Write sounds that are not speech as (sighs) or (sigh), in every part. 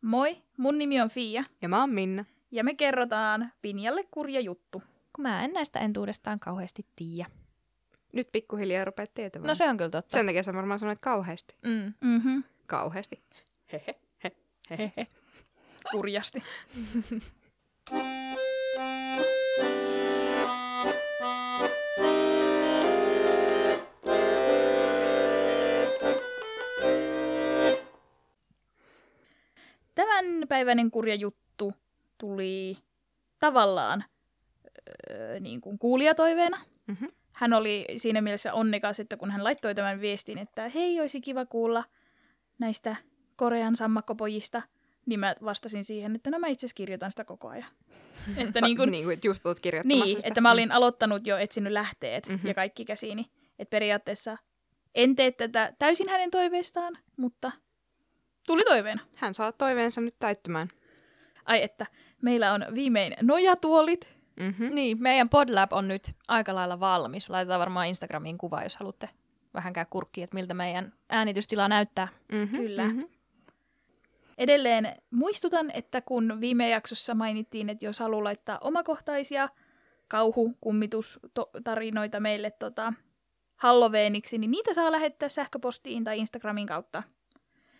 Moi, mun nimi on Fia Ja mä oon Minna. ja me kerrotaan Pinjalle kurja juttu. Kun mä en näistä entuudestaan kauheasti tiedä. Nyt pikkuhiljaa rupeat tietämään. No se on kyllä totta. Sen takia sä varmaan sanoit kauheasti. Mm. Mhm, Kauheasti. Hehe. He. He. Hehe. kurjasti. (laughs) Tämänpäiväinen kurja juttu tuli tavallaan öö, niin kuin kuulijatoiveena. Mhm. Hän oli siinä mielessä onnekas, että kun hän laittoi tämän viestin, että hei, olisi kiva kuulla näistä Korean sammakkopojista, niin mä vastasin siihen, että no mä itse asiassa kirjoitan sitä koko ajan. (laughs) että niin kuin, niin kuin, että just olet kirjoittamassa niin, sitä. että mä olin aloittanut jo etsinyt lähteet Mhm. ja kaikki käsiini. Että periaatteessa en tee tätä täysin hänen toiveistaan, mutta tuli toiveena. Hän saa toiveensa nyt täyttymään. Ai että, meillä on viimein nojatuolit. Mm-hmm. Niin, meidän Podlab on nyt aika lailla valmis. Laitetaan varmaan Instagramiin kuva, jos haluatte vähän käydä kurkkiin, että miltä meidän äänitystila näyttää. Mm-hmm. Kyllä. Mm-hmm. Edelleen muistutan, että kun viime jaksossa mainittiin, että jos haluaa laittaa omakohtaisia kauhukummitustarinoita meille tota, Halloweeniksi, niin niitä saa lähettää sähköpostiin tai Instagramin kautta.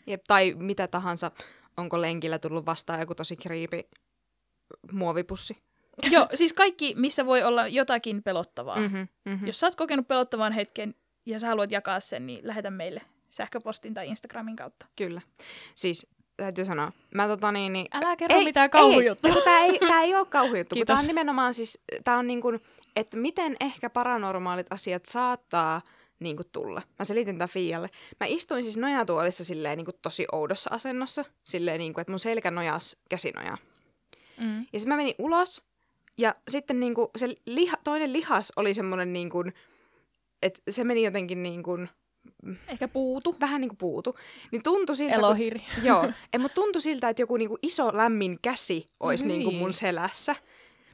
Jep, tai mitä tahansa. Onko lenkillä tullut vastaan joku tosi kriipi muovipussi? (laughs) Joo, siis kaikki, missä voi olla jotakin pelottavaa. Mm. Mm-hmm. Mm-hmm. Jos sä oot kokenut pelottavan hetken ja sä haluat jakaa sen, niin lähetä meille sähköpostin tai Instagramin kautta. Kyllä. Siis täytyy sanoa, mä tota niin, niin Älä kerro mitään kauhujuttuja. Ei, tää ei, tää ei ole kauhujuttu, kun tää on nimenomaan siis, tää on niin kuin, että miten ehkä paranormaalit asiat saattaa niin kuin tulla. Mä selitin tämän Fialle. Mä istuin siis nojatuolissa silleen niin kuin tosi oudossa asennossa, silleen niin kuin, että mun selkä nojas käsinojaa. Mm. Ja sitten mä menin ulos, ja sitten niin kuin se liha, toinen lihas oli semmoinen niin kuin, että se meni jotenkin niin kuin, Ehkä puutu. vähän niin kuin puutu. Niin tuntui siltä, kun- Elohiri. (laughs) Joo, en, mutta tuntui siltä, että joku niinku iso lämmin käsi olisi Hyi. niinku mun selässä.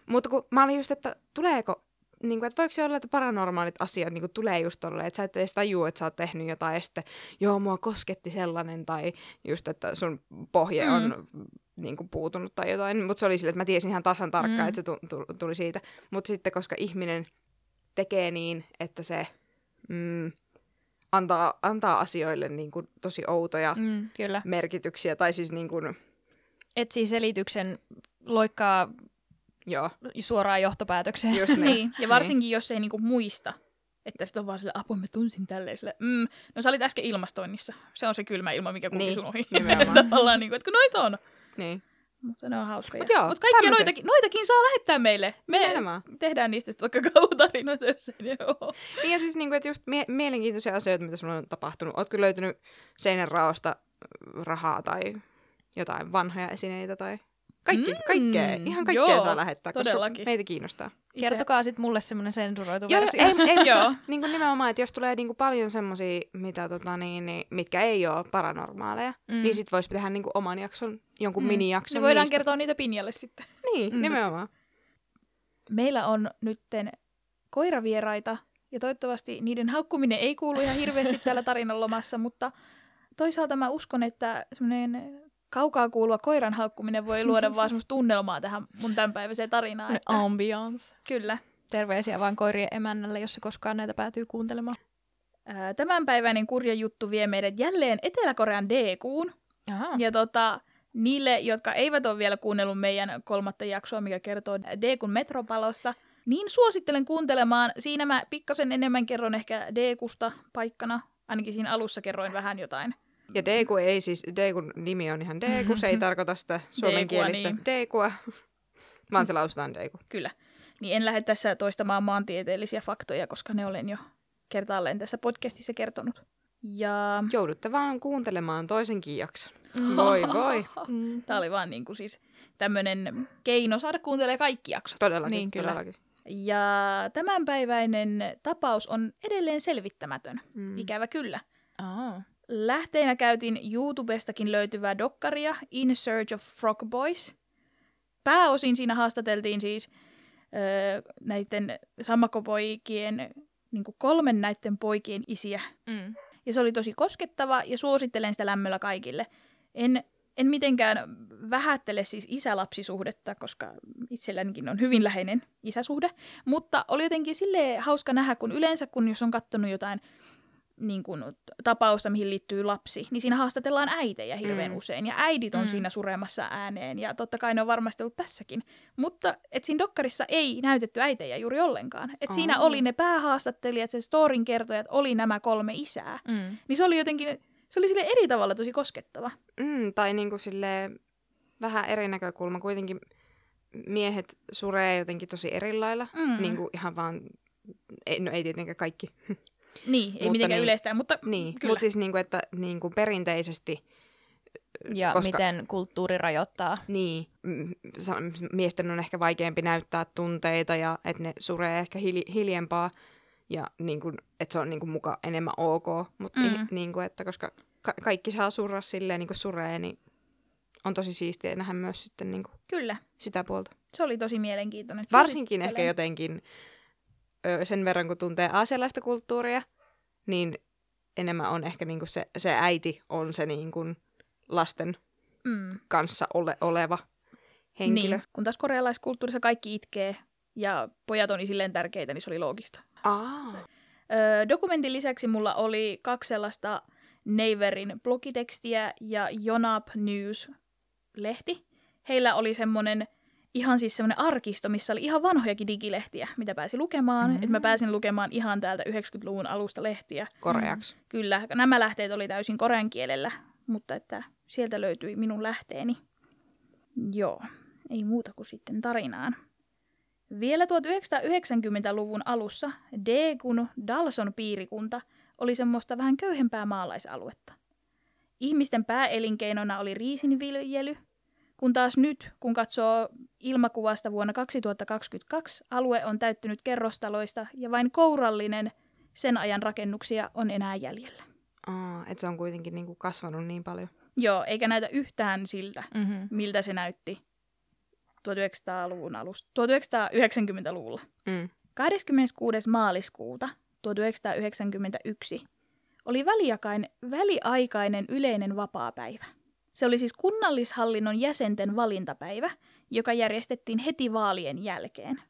Mutta kun mä olin just, että tuleeko, niinku, että voiko se olla, että paranormaalit asiat niinku tulee just tolleen, että sä et edes tajua, että sä oot tehnyt jotain, ja sitten joo, mua kosketti sellainen, tai just, että sun pohje on Mm. niinku puutunut tai jotain. Mutta se oli sille, että mä tiesin ihan tasan tarkkaan, Mm. että se tu- tu- tuli siitä. Mutta sitten, koska ihminen tekee niin, että se mm, antaa, antaa asioille niinku tosi outoja Mm, kyllä. merkityksiä, tai siis niin kuin, Etsii selityksen, loikkaa joo, suoraan johtopäätökseen. just niin. Niin, ja varsinkin jos ei niinku muista, että sitten on vaan sille, apua mä tunsin tälleen sille, mm, no sä olit äsken ilmastoinnissa. Se on se kylmä ilma, mikä kulki Niin, sun ohi. (laughs) Tavallaan niinku, että kun noita on. niin. Mutta ne on hauskoja. Mut joo, Mut kaikkia tämmöset. noitakin, noitakin saa lähettää meille. Me Nimenomaan. tehdään niistä vaikka kauhutarinoita, jos ei ne ole. Niin ja siis niin kuin, että just mie- mielenkiintoisia asioita, mitä sulla on tapahtunut. Ootko löytänyt seinän raosta rahaa tai jotain vanhoja esineitä tai kaikki, Mm, kaikkea, ihan kaikkea joo, saa lähettää, koska todellakin. meitä kiinnostaa. Kertokaa sitten mulle semmoinen sensuroitu Joo, versio. ei, ei, (laughs) Joo. Niin kuin nimenomaan, että jos tulee niin kuin paljon semmoisia, mitä, tota, niin, niin, mitkä ei ole paranormaaleja, Mm. niin sit voisi tehdä niin kuin oman jakson, jonkun Mm. mm. minijakson Niin voidaan niistä. kertoa niitä Pinjalle sitten. Niin, Mm. nimenomaan. Meillä on nytten koiravieraita, ja toivottavasti niiden haukkuminen ei kuulu ihan hirveästi täällä tarinan lomassa, mutta toisaalta mä uskon, että semmoinen kaukaa kuuluva koiran haukkuminen voi luoda vaan semmoista tunnelmaa tähän mun tämänpäiväiseen tarinaan. Että, Ambiance. kyllä. Terveisiä vaan koirien emännälle, jos se koskaan näitä päätyy kuuntelemaan. Tämänpäiväinen kurja juttu vie meidät jälleen Etelä-Korean DQun. Aha. Ja tota, niille, jotka eivät ole vielä kuunnellut meidän kolmatta jaksoa, mikä kertoo DQn metropalosta, niin suosittelen kuuntelemaan. Siinä mä pikkasen enemmän kerron ehkä DQsta paikkana. Ainakin siinä alussa kerroin vähän jotain. Ja Deku ei siis, Dekun nimi on ihan Deku, se ei (laughs) tarkoita sitä suomenkielistä niin. Dekua, (laughs) vaan se lausutaan Deku. Kyllä. Niin en lähde tässä toistamaan maantieteellisiä faktoja, koska ne olen jo kertaalleen tässä podcastissa kertonut. Ja Joudutte vaan kuuntelemaan toisenkin jakson. (laughs) Voi voi. Mm. tämä oli vaan niin kuin siis tämmöinen keino saada kuuntelemaan kaikki jaksot. Todellakin, Niin, kyllä. todellakin. Ja tämänpäiväinen tapaus on edelleen selvittämätön. Mm. Ikävä kyllä. Aa. Lähteinä käytin YouTubestakin löytyvää dokkaria In Search of Frog Boys. Pääosin siinä haastateltiin siis öö, näiden sammakopoikien, niin kolmen näiden poikien isiä. Mm. Ja se oli tosi koskettava ja suosittelen sitä lämmöllä kaikille. En en mitenkään vähättele siis isä-lapsisuhdetta, koska itsellänikin on hyvin läheinen isäsuhde, mutta oli jotenkin sille hauska nähdä, kun yleensä kun jos on katsonut jotain niin kuin, tapausta, mihin liittyy lapsi, niin siinä haastatellaan äitejä hirveän mm. usein, ja äidit on mm. siinä suremassa ääneen, ja totta kai ne on varmasti ollut tässäkin. Mutta et siinä dokkarissa ei näytetty äitejä juuri ollenkaan. Et oh. siinä oli ne päähaastattelijat, se storin kertojat, oli nämä kolme isää. Mm. Niin se oli jotenkin, se oli sille eri tavalla tosi koskettava. Mm, tai niin kuin sille vähän eri näkökulma. Kuitenkin miehet suree jotenkin tosi eri lailla. Mm. Niin kuin ihan vaan, ei, no ei tietenkään kaikki. (laughs) Niin, ei mutta mitenkään niin, yleistään, mutta niin, kyllä. Mutta siis niin kuin, että niin kuin perinteisesti... Ja koska, miten kulttuuri rajoittaa. Niin, miesten on ehkä vaikeampi näyttää tunteita ja että ne suree ehkä hil- hiljempaa ja niin kuin, että se on niin kuin muka enemmän ok, mutta mm. niin kuin, että koska ka- kaikki saa surra silleen niin kuin suree, niin on tosi siistiä nähdä myös sitten niin kuin Kyllä. sitä puolta. Se oli tosi mielenkiintoinen. Varsinkin ehkä jotenkin sen verran, kun tuntee aasialaista kulttuuria, niin enemmän on ehkä niinku se, se äiti on se niinku lasten mm. kanssa ole, oleva henkilö. Niin, kun taas korealaiskulttuurissa kaikki itkee ja pojat on silleen tärkeitä, niin se oli loogista. Aa. Se. Ö, dokumentin lisäksi mulla oli kaksi sellaista Neiverin blogitekstiä ja Jonap News-lehti. Heillä oli semmoinen ihan siis semmoinen arkisto, missä oli ihan vanhojakin digilehtiä, mitä pääsi lukemaan. Mm-hmm. Että mä pääsin lukemaan ihan täältä 90-luvun alusta lehtiä. Koreaksi. Mm. Kyllä, nämä lähteet oli täysin korean kielellä, mutta että sieltä löytyi minun lähteeni. Joo, ei muuta kuin sitten tarinaan. Vielä 1990-luvun alussa Degun Dalson piirikunta oli semmoista vähän köyhempää maalaisaluetta. Ihmisten pääelinkeinona oli riisinviljely – kun taas nyt, kun katsoo ilmakuvasta vuonna 2022, alue on täyttynyt kerrostaloista ja vain kourallinen sen ajan rakennuksia on enää jäljellä. Aa, että se on kuitenkin niinku kasvanut niin paljon. Joo, eikä näytä yhtään siltä, mm-hmm. miltä se näytti 1900-luvun alusta, 1990-luvulla. Mm. 26. maaliskuuta 1991 oli väliaikainen, väliaikainen yleinen vapaapäivä. Se oli siis kunnallishallinnon jäsenten valintapäivä, joka järjestettiin heti vaalien jälkeen.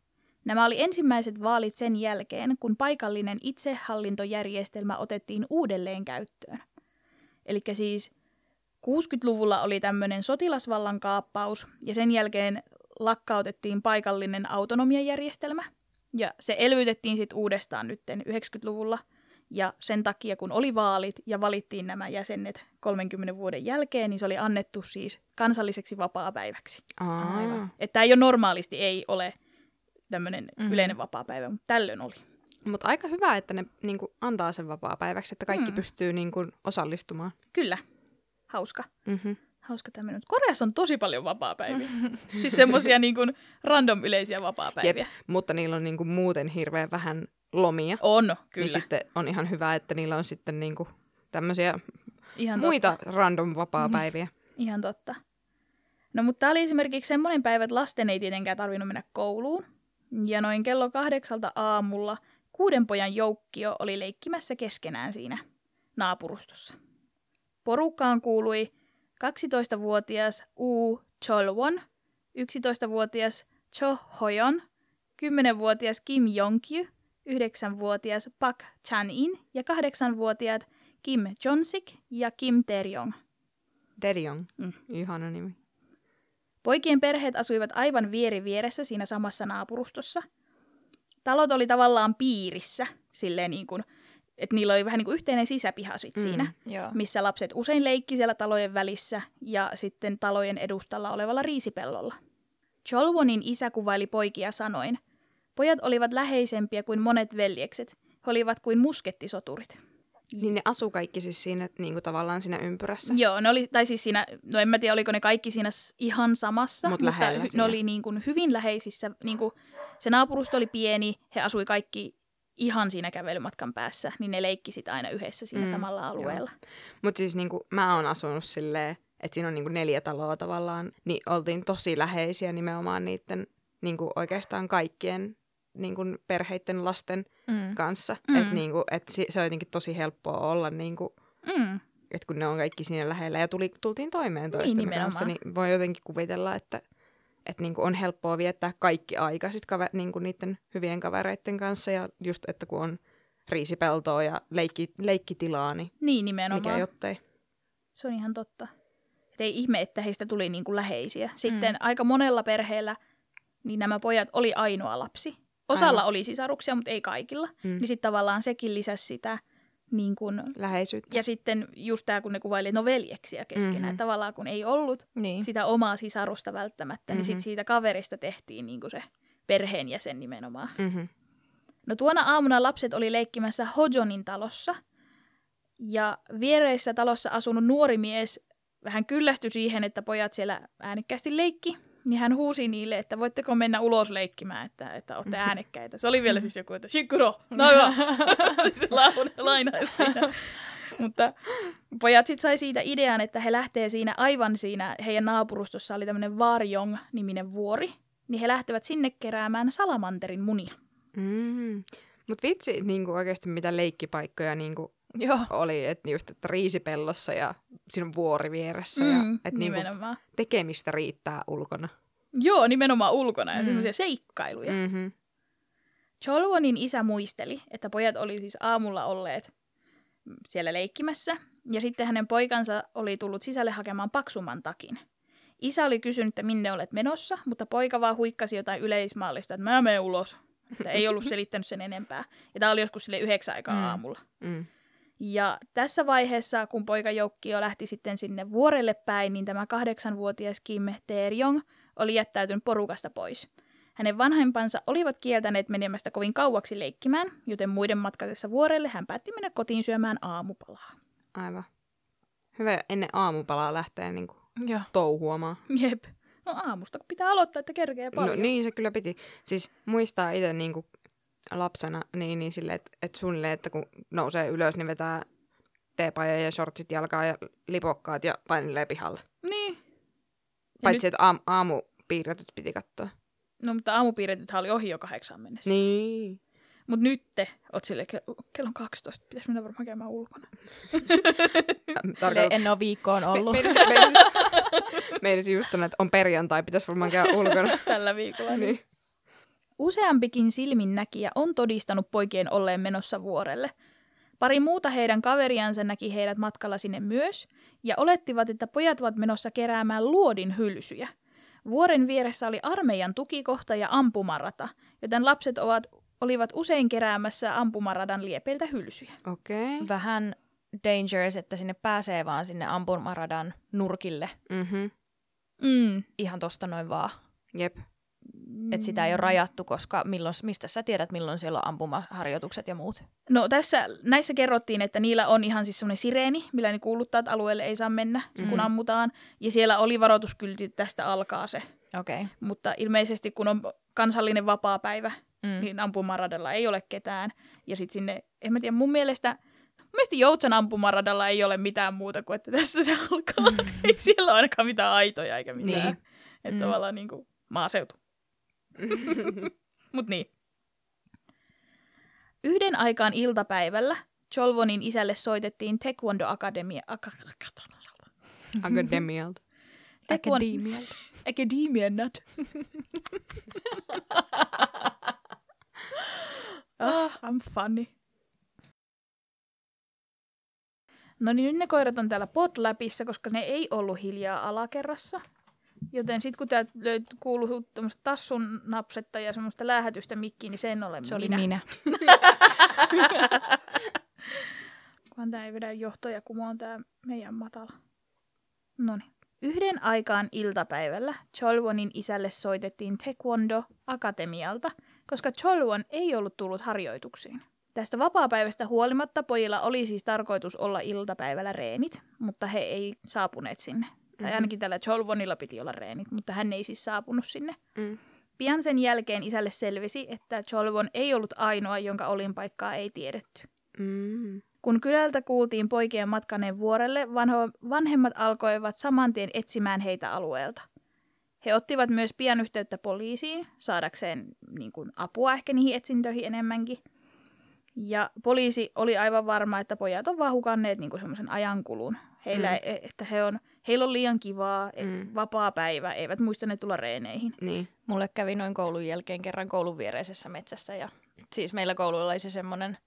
Nämä oli ensimmäiset vaalit sen jälkeen, kun paikallinen itsehallintojärjestelmä otettiin uudelleen käyttöön. Eli siis 60-luvulla oli tämmöinen sotilasvallan kaappaus ja sen jälkeen lakkautettiin paikallinen autonomiajärjestelmä. Ja se elvytettiin sitten uudestaan nytten 90-luvulla – ja sen takia, kun oli vaalit ja valittiin nämä jäsenet 30 vuoden jälkeen, niin se oli annettu siis kansalliseksi vapaapäiväksi. Että tämä ei ole normaalisti, ei ole tämmöinen mm-hmm. yleinen vapaapäivä, mutta tällöin oli. Mutta aika hyvä, että ne niinku, antaa sen vapaapäiväksi, että kaikki mm. pystyy niinku, osallistumaan. Kyllä. Hauska. Mm-hmm. Hauska tämmöinen. Koreassa on tosi paljon vapaapäiviä. siis semmoisia (laughs) niinku, random yleisiä vapaapäiviä. Jep, mutta niillä on niinku, muuten hirveän vähän lomia. On, niin kyllä. Niin sitten on ihan hyvä, että niillä on sitten niinku tämmöisiä ihan muita totta. random vapaa-päiviä. Ihan totta. No mutta tämä oli esimerkiksi semmoinen päivä, että lasten ei tietenkään tarvinnut mennä kouluun. Ja noin kello kahdeksalta aamulla kuuden pojan joukkio oli leikkimässä keskenään siinä naapurustossa. Porukkaan kuului 12-vuotias U Cholwon, 11-vuotias Cho Hoyon, 10-vuotias Kim Jongkyu 9-vuotias Pak Chan-in ja 8-vuotiaat Kim Jonsik ja Kim Terjong. Terjong, mm. ihana nimi. Poikien perheet asuivat aivan vieri vieressä siinä samassa naapurustossa. Talot oli tavallaan piirissä, silleen niin kuin, että niillä oli vähän niin kuin yhteinen sisäpiha sit mm, siinä, joo. missä lapset usein leikki siellä talojen välissä ja sitten talojen edustalla olevalla riisipellolla. Cholwonin isä kuvaili poikia sanoin – Pojat olivat läheisempiä kuin monet veljekset. He olivat kuin muskettisoturit. Niin ne asu kaikki siis siinä niin kuin tavallaan siinä ympyrässä? Joo, ne oli, tai siis siinä, no en mä tiedä oliko ne kaikki siinä ihan samassa, Mut mutta hy, ne oli niin kuin hyvin läheisissä. Niin kuin, se naapurusto oli pieni, he asui kaikki ihan siinä kävelymatkan päässä, niin ne leikki sitä aina yhdessä siinä mm, samalla alueella. Mutta siis niin kuin, mä oon asunut silleen, että siinä on niin kuin neljä taloa tavallaan, niin oltiin tosi läheisiä nimenomaan niiden niin kuin oikeastaan kaikkien niin kuin perheiden lasten mm. kanssa. Mm. Että niin kuin, et se on jotenkin tosi helppoa olla niin kuin, mm. että kun ne on kaikki siinä lähellä ja tuli, tultiin toimeen toistemme Niin, nimenomaan. kanssa, niin voi jotenkin kuvitella, että, että niin kuin on helppoa viettää kaikki aika sit kaver, niin kuin niiden hyvien kavereiden kanssa ja just, että kun on riisipeltoa ja leikki, leikkitilaa, niin Niin nimenomaan. mikä jottei. Se on ihan totta. Et ei ihme, että heistä tuli niin kuin läheisiä. Sitten mm. aika monella perheellä niin nämä pojat oli ainoa lapsi. Osalla Aivan. oli sisaruksia, mutta ei kaikilla. Mm. Niin sitten tavallaan sekin lisäsi sitä, niin kuin, Läheisyyttä. ja sitten just tämä, kun ne kuvaili, no veljeksiä keskenään. Mhm. Mm-hmm. Tavallaan kun ei ollut Niin. sitä omaa sisarusta välttämättä, mm-hmm. niin Mhm. sitten siitä kaverista tehtiin niin se perheenjäsen nimenomaan. Mm-hmm. No tuona aamuna lapset oli leikkimässä Hojonin talossa. Ja viereissä talossa asunut nuori mies vähän kyllästyi siihen, että pojat siellä äänekkäästi leikki. Niin hän huusi niille, että voitteko mennä ulos leikkimään, että, että olette äänekkäitä. Se oli vielä siis joku, että shikuro, no hyvä. (laughs) se laulu lainaisi siinä. Mutta pojat sitten sai siitä idean, että he lähtee siinä aivan siinä, heidän naapurustossa oli tämmöinen Varjong-niminen vuori. Niin he lähtevät sinne keräämään salamanterin munia. Mm. Mutta vitsi, niin kuin oikeasti mitä leikkipaikkoja niin kuin Joo. oli, että just, että riisipellossa ja siinä on vuori vieressä. ja, Mm, että niin kuin nimenomaan. tekemistä riittää ulkona. Joo, nimenomaan ulkona ja Mm. semmoisia seikkailuja. Mm. Mm-hmm. Cholwonin isä muisteli, että pojat oli siis aamulla olleet siellä leikkimässä, ja sitten hänen poikansa oli tullut sisälle hakemaan paksumman takin. Isä oli kysynyt, että minne olet menossa, mutta poika vaan huikkasi jotain yleismaallista, että mä menen ulos. Että ei ollut selittänyt sen enempää. Ja tämä oli joskus sille yhdeksän aikaa Mm. aamulla. Mm. Ja tässä vaiheessa, kun poika Joukki jo lähti sitten sinne vuorelle päin, niin tämä kahdeksanvuotias Kim Tae-ryong oli jättäytynyt porukasta pois. Hänen vanhempansa olivat kieltäneet menemästä kovin kauaksi leikkimään, joten muiden matkatessa vuorelle hän päätti mennä kotiin syömään aamupalaa. Aivan. Hyvä ennen aamupalaa lähteä niin kuin Joo. touhuamaan. Jep. No aamusta, kun pitää aloittaa, että kerkeä No paljon. niin se kyllä piti. Siis muistaa itse niin kuin lapsena niin, niin silleen, että, että suunnilleen, että kun nousee ylös, niin vetää teepaja ja shortsit jalkaa ja lipokkaat ja painelee pihalle. Niin. Ja Paitsi, nyt, että aam, aamupiirretyt piti katsoa. no mutta aamupiirretythän oli ohi jo kahdeksaan mennessä. Niin. Mutta nyt te oot silleen, ke- kello on 12, pitäisi mennä varmaan käymään ulkona. Silleen Tarkoitan, En ole viikkoon ollut. Meinasin, meinasin, meinasin just tonne, että on perjantai, pitäisi varmaan käydä ulkona. Tällä viikolla. niin. Useampikin silminnäkijä on todistanut poikien olleen menossa vuorelle. Pari muuta heidän kaveriansa näki heidät matkalla sinne myös ja olettivat, että pojat ovat menossa keräämään luodin hylsyjä. Vuoren vieressä oli armeijan tukikohta ja ampumarata, joten lapset ovat, olivat usein keräämässä ampumaradan liepeiltä hylsyjä. Okei. Okay. Vähän dangerous, että sinne pääsee vaan sinne ampumaradan nurkille Mm-hmm. Mm. ihan tosta noin vaan. Jep. Että sitä ei ole rajattu, koska milloin, mistä sä tiedät, milloin siellä on ampumaharjoitukset ja muut. No tässä, näissä kerrottiin, että niillä on ihan siis semmoinen sireeni, millä ne kuuluttaa, että alueelle ei saa mennä, mm. kun ammutaan. Ja siellä oli varoituskylti, että tästä alkaa se. Okei. Okay. Mutta ilmeisesti kun on kansallinen vapaa-päivä, Mm. mm. niin ampumaradalla ei ole ketään. Ja sitten sinne, en mä tiedä, mun mielestä, mun mielestä Joutsan ampumaradalla ei ole mitään muuta kuin, että tästä se alkaa. Mm. (laughs) ei siellä ole ainakaan mitään aitoja eikä mitään. Niin. Että Mm. tavallaan niin kuin maaseutu. (laughs) Mut niin. Yhden aikaan iltapäivällä Cholvonin isälle soitettiin Taekwondo Akademia... Ak- (laughs) Akademialta. Akademialta. Taekwon- Akademialta. Academia nut. oh, (laughs) I'm funny. No niin, nyt ne koirat on täällä podläpissä, koska ne ei ollut hiljaa alakerrassa. Joten sitten kun täältä löyt- kuuluu tämmöistä tassun napsetta ja semmoista läähätystä mikkiin, niin sen olen Se oli minä. minä. (laughs) Kunhan tää ei vedä johtoja, kun mä oon tää meidän matala. Noniin. Yhden aikaan iltapäivällä Cholwonin isälle soitettiin Taekwondo Akatemialta, koska Cholwon ei ollut tullut harjoituksiin. Tästä vapaapäivästä huolimatta pojilla oli siis tarkoitus olla iltapäivällä reenit, mutta he ei saapuneet sinne. Tai Mhm. ainakin tällä Cholwonilla piti olla reenit, mutta hän ei siis saapunut sinne. Mm. Pian sen jälkeen isälle selvisi, että Cholwon ei ollut ainoa, jonka olinpaikkaa ei tiedetty. Mm. Kun kylältä kuultiin poikien matkaneen vuorelle, vanho, vanhemmat alkoivat saman tien etsimään heitä alueelta. He ottivat myös pian yhteyttä poliisiin, saadakseen niin kuin, apua ehkä niihin etsintöihin enemmänkin. Ja poliisi oli aivan varma, että pojat on vaan hukanneet niin semmoisen ajankulun. Heillä, Mm. mm. että he on, heillä on liian kivaa, Mm. vapaa päivä, eivät muista ne tulla reeneihin. Niin. Mulle kävi noin koulun jälkeen kerran koulun viereisessä metsässä ja siis meillä koululla oli se semmoinen,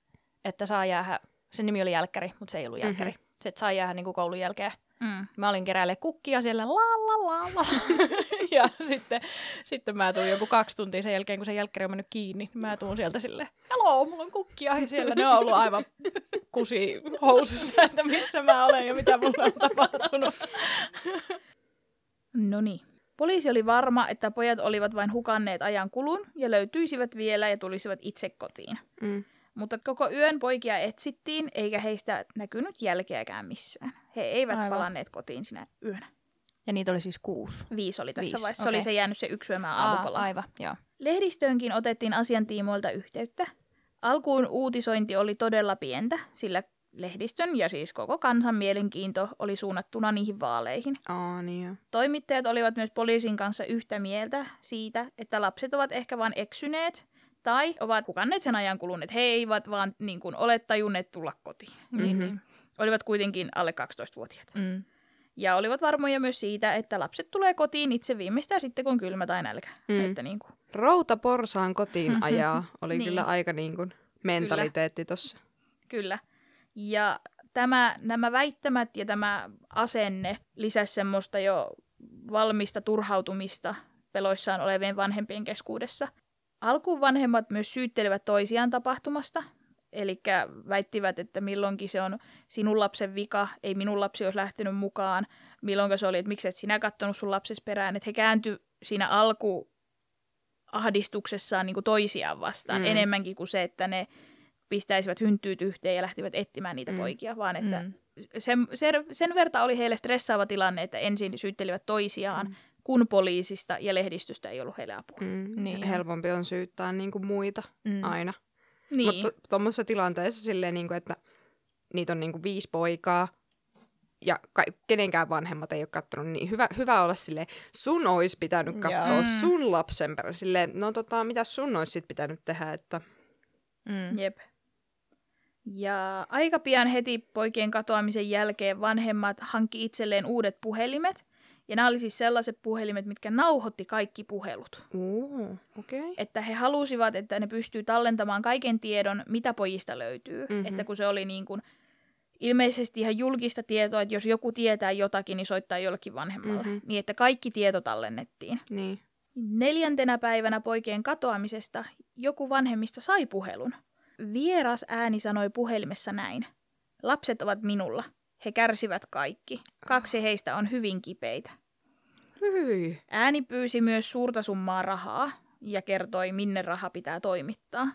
että saa jäädä, sen nimi oli jälkkäri, mutta se ei ollut jälkkäri. Mm-hmm. Se, että saa jäädä niin kuin koulun jälkeen. Mm. Mä olin keräille kukkia siellä la la la la. (laughs) ja sitten, sitten mä tuun joku kaksi tuntia sen jälkeen, kun se jälkkäri on mennyt kiinni. niin Mä tuun sieltä silleen, hello, mulla on kukkia. Ja siellä ne on ollut aivan kusi housussa, että missä mä olen ja mitä mulle on tapahtunut. (laughs) No niin. Poliisi oli varma, että pojat olivat vain hukanneet ajan kulun ja löytyisivät vielä ja tulisivat itse kotiin. Mm. Mutta koko yön poikia etsittiin, eikä heistä näkynyt jälkeäkään missään. He eivät Aivan. Palanneet kotiin sinä yönä. Ja niitä oli siis kuusi. Viisi oli tässä Viisi, vaiheessa. okei. Se oli se jäänyt se yksi syömään Aa, aamupalaa. aivan, joo. Lehdistöönkin otettiin asiantiimoilta yhteyttä. Alkuun uutisointi oli todella pientä, sillä lehdistön ja siis koko kansan mielenkiinto oli suunnattuna niihin vaaleihin. Aa, niin joo. Toimittajat olivat myös poliisin kanssa yhtä mieltä siitä, että lapset ovat ehkä vain eksyneet tai ovat hukanneet sen ajan kulun, että he eivät vaan niin kuin, ole tajunneet tulla kotiin. Niin, Mhm. niin. Olivat kuitenkin alle 12-vuotiaita. Mm. Ja olivat varmoja myös siitä, että lapset tulee kotiin itse viimeistään sitten, kun kylmä tai nälkä. Mm. Että niin kuin, Routa porsaan kotiin (laughs) ajaa oli Niin. kyllä aika niin kuin mentaliteetti tossa. Kyllä. Ja tämä, nämä väittämät ja tämä asenne lisäsi semmoista jo valmista turhautumista peloissaan olevien vanhempien keskuudessa. Alkuun vanhemmat myös syyttelivät toisiaan tapahtumasta, eli väittivät, että milloinkin se on sinun lapsen vika, ei minun lapsi olisi lähtenyt mukaan, milloin se oli, että miksi et sinä katsonut sun lapses perään, että he kääntyi siinä alku ahdistuksessaan niin kuin toisiaan vastaan Mm. mm. enemmänkin kuin se, että ne pistäisivät hynttyyt yhteen ja lähtivät etsimään niitä Mm. poikia, vaan että Mm. mm. sen, sen, sen verta oli heille stressaava tilanne, että ensin syyttelivät toisiaan, mm. Kun poliisista ja lehdistöstä ei ollut heille apua. Mm. Niin. Helpompi on syyttää niin kuin muita Mm. aina. Niin, Mutta tuommoisessa tilanteessa silleen, niin kuin, että niitä on niin kuin viisi poikaa ja ka- kenenkään vanhemmat ei ole katsonut, niin hyvä, hyvä olla silleen, sun olisi pitänyt katsoa Joo. Mm. sun lapsen perään. Silleen, no tota, mitä sun olisi sit pitänyt tehdä, että Mm. Jep. Ja aika pian heti poikien katoamisen jälkeen vanhemmat hankki itselleen uudet puhelimet. Ja nämä oli siis sellaiset puhelimet, mitkä nauhoitti kaikki puhelut. Okei. Okay. Että he halusivat, että ne pystyy tallentamaan kaiken tiedon, mitä pojista löytyy. Mhm. Mm-hmm. Että kun se oli niin kuin ilmeisesti ihan julkista tietoa, että jos joku tietää jotakin, niin soittaa jollekin vanhemmalle. Mhm. Mm-hmm. Niin että kaikki tieto tallennettiin. Niin. Neljäntenä päivänä poikien katoamisesta joku vanhemmista sai puhelun. Vieras ääni sanoi puhelimessa näin. Lapset ovat minulla. He kärsivät kaikki. Kaksi heistä on hyvin kipeitä. Hyi. Ääni pyysi myös suurta summaa rahaa ja kertoi, minne raha pitää toimittaa.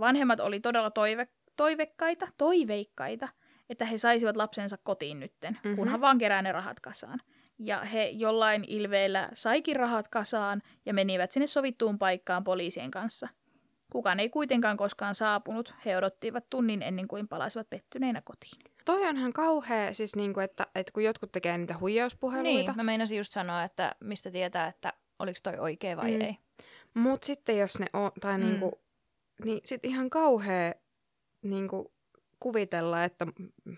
Vanhemmat oli todella toive, toivekkaita, toiveikkaita, että he saisivat lapsensa kotiin nytten, Mhm. mm-hmm. kunhan vaan kerää ne rahat kasaan. Ja he jollain ilveellä saikin rahat kasaan ja menivät sinne sovittuun paikkaan poliisien kanssa. Kukaan ei kuitenkaan koskaan saapunut. He odottivat tunnin ennen kuin palasivat pettyneinä kotiin. Toi on ihan kauhea, siis niinku, että, että kun jotkut tekee niitä huijauspuheluita, Niin, mä meinasin just sanoa, että mistä tietää, että oliko toi oikea vai Mm. ei. Mut sitten jos ne on, tai Mm. mm. niinku, niin sit ihan kauhea niinku, kuvitella, että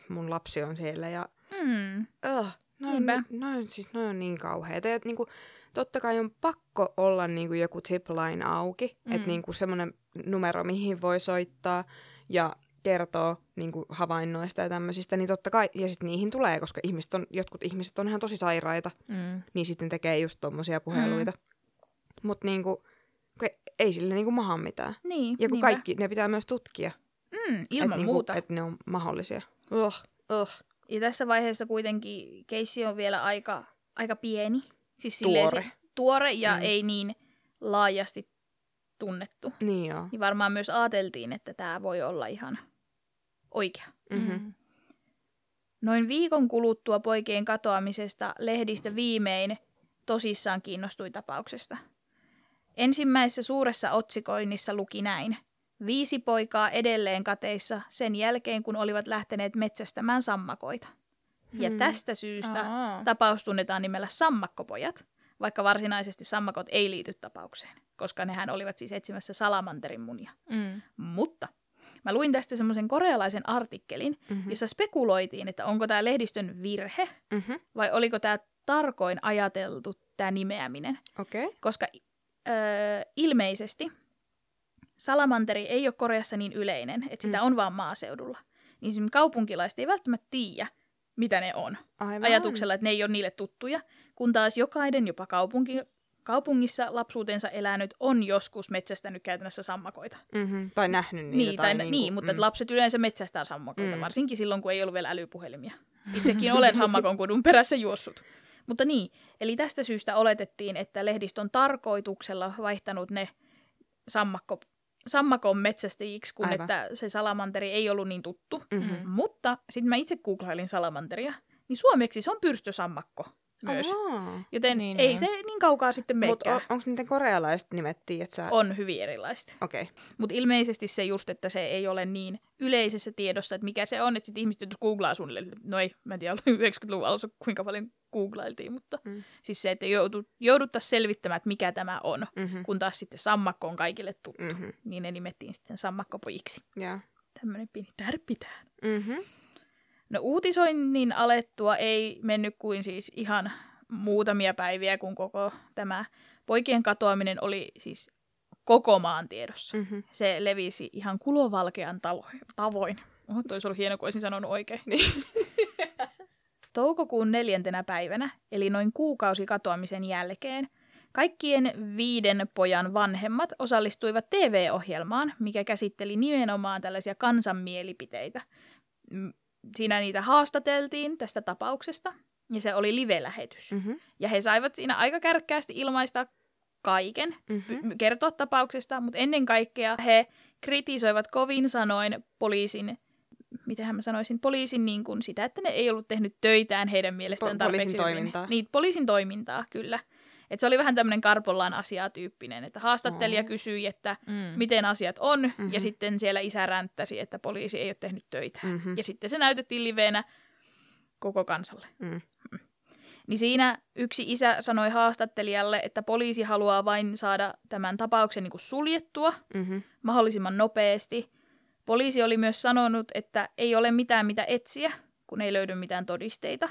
mun lapsi on siellä ja Hmm. uh, noin, noin, siis noin on niin kauheita. Ja niinku, totta kai on pakko olla niinku joku tipline auki, mm. Mm. että niinku semmoinen numero, mihin voi soittaa ja kertoo niinku havainnoista ja tämmöisistä, niin totta kai, ja sitten niihin tulee, koska ihmiset on, jotkut ihmiset on ihan tosi sairaita, Mm. niin sitten tekee just tommosia puheluita. Mm. Mutta niinku, kun ei- sille niinku maha mitään. Niin, Ja kun niinpä. kaikki, ne pitää myös tutkia. Mm, ilman et et muuta. Niinku, että ne on mahdollisia. Uh, uh. Ja tässä vaiheessa kuitenkin keissi on vielä aika, aika pieni. Siis Tuore. Se, tuore ja mm. ei niin laajasti tunnettu. Niin joo. Niin varmaan myös ajateltiin, että tämä voi olla ihan oikea. Mm-hmm. Mm. Noin viikon kuluttua poikien katoamisesta lehdistö viimein tosissaan kiinnostui tapauksesta. Ensimmäisessä suuressa otsikoinnissa luki näin. Viisi poikaa edelleen kateissa sen jälkeen, kun olivat lähteneet metsästämään sammakoita. Ja Hmm. tästä syystä Aa. tapaus tunnetaan nimellä sammakkopojat, vaikka varsinaisesti sammakot ei liity tapaukseen, koska nehän olivat siis etsimässä salamanterin munia. Mm. Mutta Mä luin tästä semmoisen korealaisen artikkelin, Mhm. jossa spekuloitiin, että onko tämä lehdistön virhe Mhm. vai oliko tämä tarkoin ajateltu tämä nimeäminen. Okay. Koska öö, ilmeisesti salamanteri ei ole Koreassa niin yleinen, että sitä Mm. on vaan maaseudulla. Niin kaupunkilaiset ei välttämättä tiedä, mitä ne on. Aivan. Ajatuksella, että ne ei ole niille tuttuja, kun taas jokainen, jopa kaupunki, kaupungissa lapsuutensa elänyt, on joskus metsästänyt käytännössä sammakoita. Mm-hmm. Tai nähnyt niitä. Niin, tai, niinku, niin mutta mm. lapset yleensä metsästää sammakoita, Mm. varsinkin silloin, kun ei ollut vielä älypuhelimia. Itsekin olen sammakon kudun perässä juossut. Mutta niin, eli tästä syystä oletettiin, että lehdistö on tarkoituksella vaihtanut ne sammakko, sammakon metsästäjiksi, kun Aivan. että se salamanteri ei ollut niin tuttu. Mhm. Mutta sitten mä itse googlailin salamanteria, niin suomeksi se on pyrstösammakko myös. Ahaa. Joten Niin, ei niin. se niin kaukaa sitten Mutta meikään. on, onko niiden korealaiset nimettiin, että sä... On hyvin erilaista. Okei. Okay. Mutta ilmeisesti se just, että se ei ole niin yleisessä tiedossa, että mikä se on, että sitten ihmiset jos googlaa suunnilleen, no ei, mä en tiedä, oli 90-luvun (laughs) alussa kuinka paljon googlailtiin, mutta Mm. siis se, että joudu, jouduttaisiin selvittämään, että mikä tämä on, Mm-hmm. kun taas sitten sammakko on kaikille tuttu, mm. Mm-hmm. niin ne nimettiin sitten sammakkopojiksi. Joo. Tämmöinen pieni tärpitään. Mm-hmm. No uutisoinnin alettua ei mennyt kuin siis ihan muutamia päiviä, kun koko tämä poikien katoaminen oli siis koko maan tiedossa. Mm-hmm. Se levisi ihan kulovalkean talo- tavoin. Oho, toi olisi ollut hieno, kun olisin sanonut oikein. Niin. (laughs) Toukokuun neljäntenä päivänä, eli noin kuukausi katoamisen jälkeen, kaikkien viiden pojan vanhemmat osallistuivat TV-ohjelmaan, mikä käsitteli nimenomaan tällaisia kansanmielipiteitä. Siinä niitä haastateltiin tästä tapauksesta, ja se oli live-lähetys. Mm-hmm. Ja he saivat siinä aika kärkkäästi ilmaista kaiken, Mm-hmm. kertoa tapauksesta, mutta ennen kaikkea he kritisoivat kovin sanoin poliisin, mitenhän mä sanoisin, poliisin niin kuin sitä, että ne ei ollut tehnyt töitään heidän mielestään Po- tarpeeksi poliisin toimintaa. Niin, poliisin toimintaa, kyllä. Et se oli vähän tämmöinen karpollaan asiaa tyyppinen, että haastattelija Oo. kysyi, että Mm. miten asiat on, Mhm. ja sitten siellä isä ränttäsi, että poliisi ei ole tehnyt töitä. Mm-hmm. Ja sitten se näytettiin liveenä koko kansalle. Mm. Niin siinä yksi isä sanoi haastattelijalle, että poliisi haluaa vain saada tämän tapauksen niin kuin suljettua Mm-hmm. mahdollisimman nopeasti. Poliisi oli myös sanonut, että ei ole mitään mitä etsiä, kun ei löydy mitään todisteita.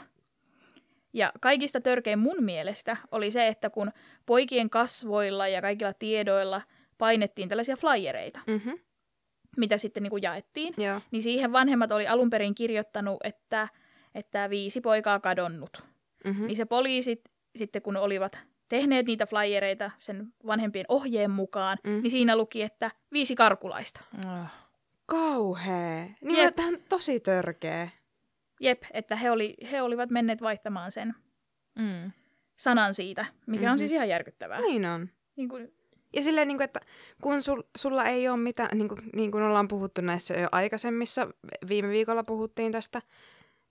Ja kaikista törkein mun mielestä oli se, että kun poikien kasvoilla ja kaikilla tiedoilla painettiin tällaisia flyereita, Mm-hmm. mitä sitten niin kuin jaettiin, Joo. niin siihen vanhemmat oli alun perin kirjoittanut, että, että viisi poikaa kadonnut. Mm-hmm. Niin se poliisit sitten kun olivat tehneet niitä flyereita sen vanhempien ohjeen mukaan, Mm. niin siinä luki, että viisi karkulaista. Ah. Kauhea. Niin Jep. tämä on tosi törkeä. Jep, että he, oli, he olivat menneet vaihtamaan sen Mm. sanan siitä, mikä Mhm. on siis ihan järkyttävää. Niin on. Niin kuin, Ja silleen, niin kuin, että kun sul, sulla ei ole mitään, niin kuin, niin kuin ollaan puhuttu näissä jo aikaisemmissa, viime viikolla puhuttiin tästä,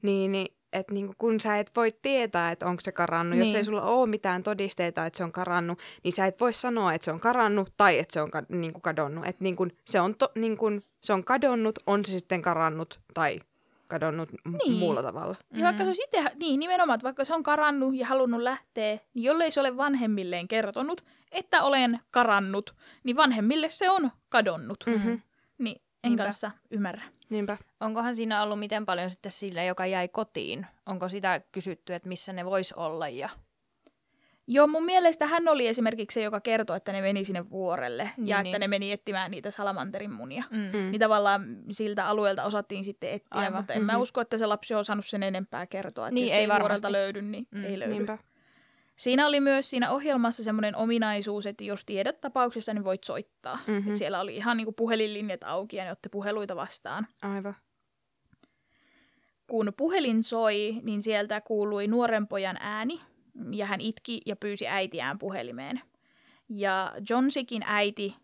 niin, niin että niin kuin, kun sä et voi tietää, että onko se karannut, niin. jos Niin. ei sulla ole mitään todisteita, että se on karannut, niin sä et voi sanoa, että se on karannut tai että se on ka, niin kuin kadonnut. Että niin kuin, se, on to, niin kuin, se on kadonnut, on se sitten karannut tai kadonnut m- Niin. muulla tavalla. ja vaikka se olisi itse, niin nimenomaan, että vaikka se on karannut ja halunnut lähteä, niin jollei se ole vanhemmilleen kertonut, että olen karannut, niin vanhemmille se on kadonnut. Mhm. Niin en Niinpä. kanssa ymmärrä. Niinpä. Onkohan siinä ollut miten paljon sitten sillä, joka jäi kotiin? Onko sitä kysytty, että missä ne vois olla? Ja... Joo, mun mielestä hän oli esimerkiksi se, joka kertoi, että ne meni sinne vuorelle Niin, ja niin. että ne meni etsimään niitä salamanterin munia. Mm. Mm. Niin tavallaan siltä alueelta osattiin sitten etsiä, Aivan. mutta en mä Mhm. usko, että se lapsi on osannut sen enempää kertoa. Että Niin, jos ei ei varmasti. vuorelta löydy, niin Mm, ei löydy. Niinpä. Siinä oli myös siinä ohjelmassa semmoinen ominaisuus, että jos tiedät tapauksesta, niin voit soittaa. Mhm. Mm-hmm. Et siellä oli ihan niinku puhelinlinjat auki ja ne otti puheluita vastaan. Aivan. Kun puhelin soi, niin sieltä kuului nuoren pojan ääni ja hän itki ja pyysi äitiään puhelimeen. Ja Johnsikin äiti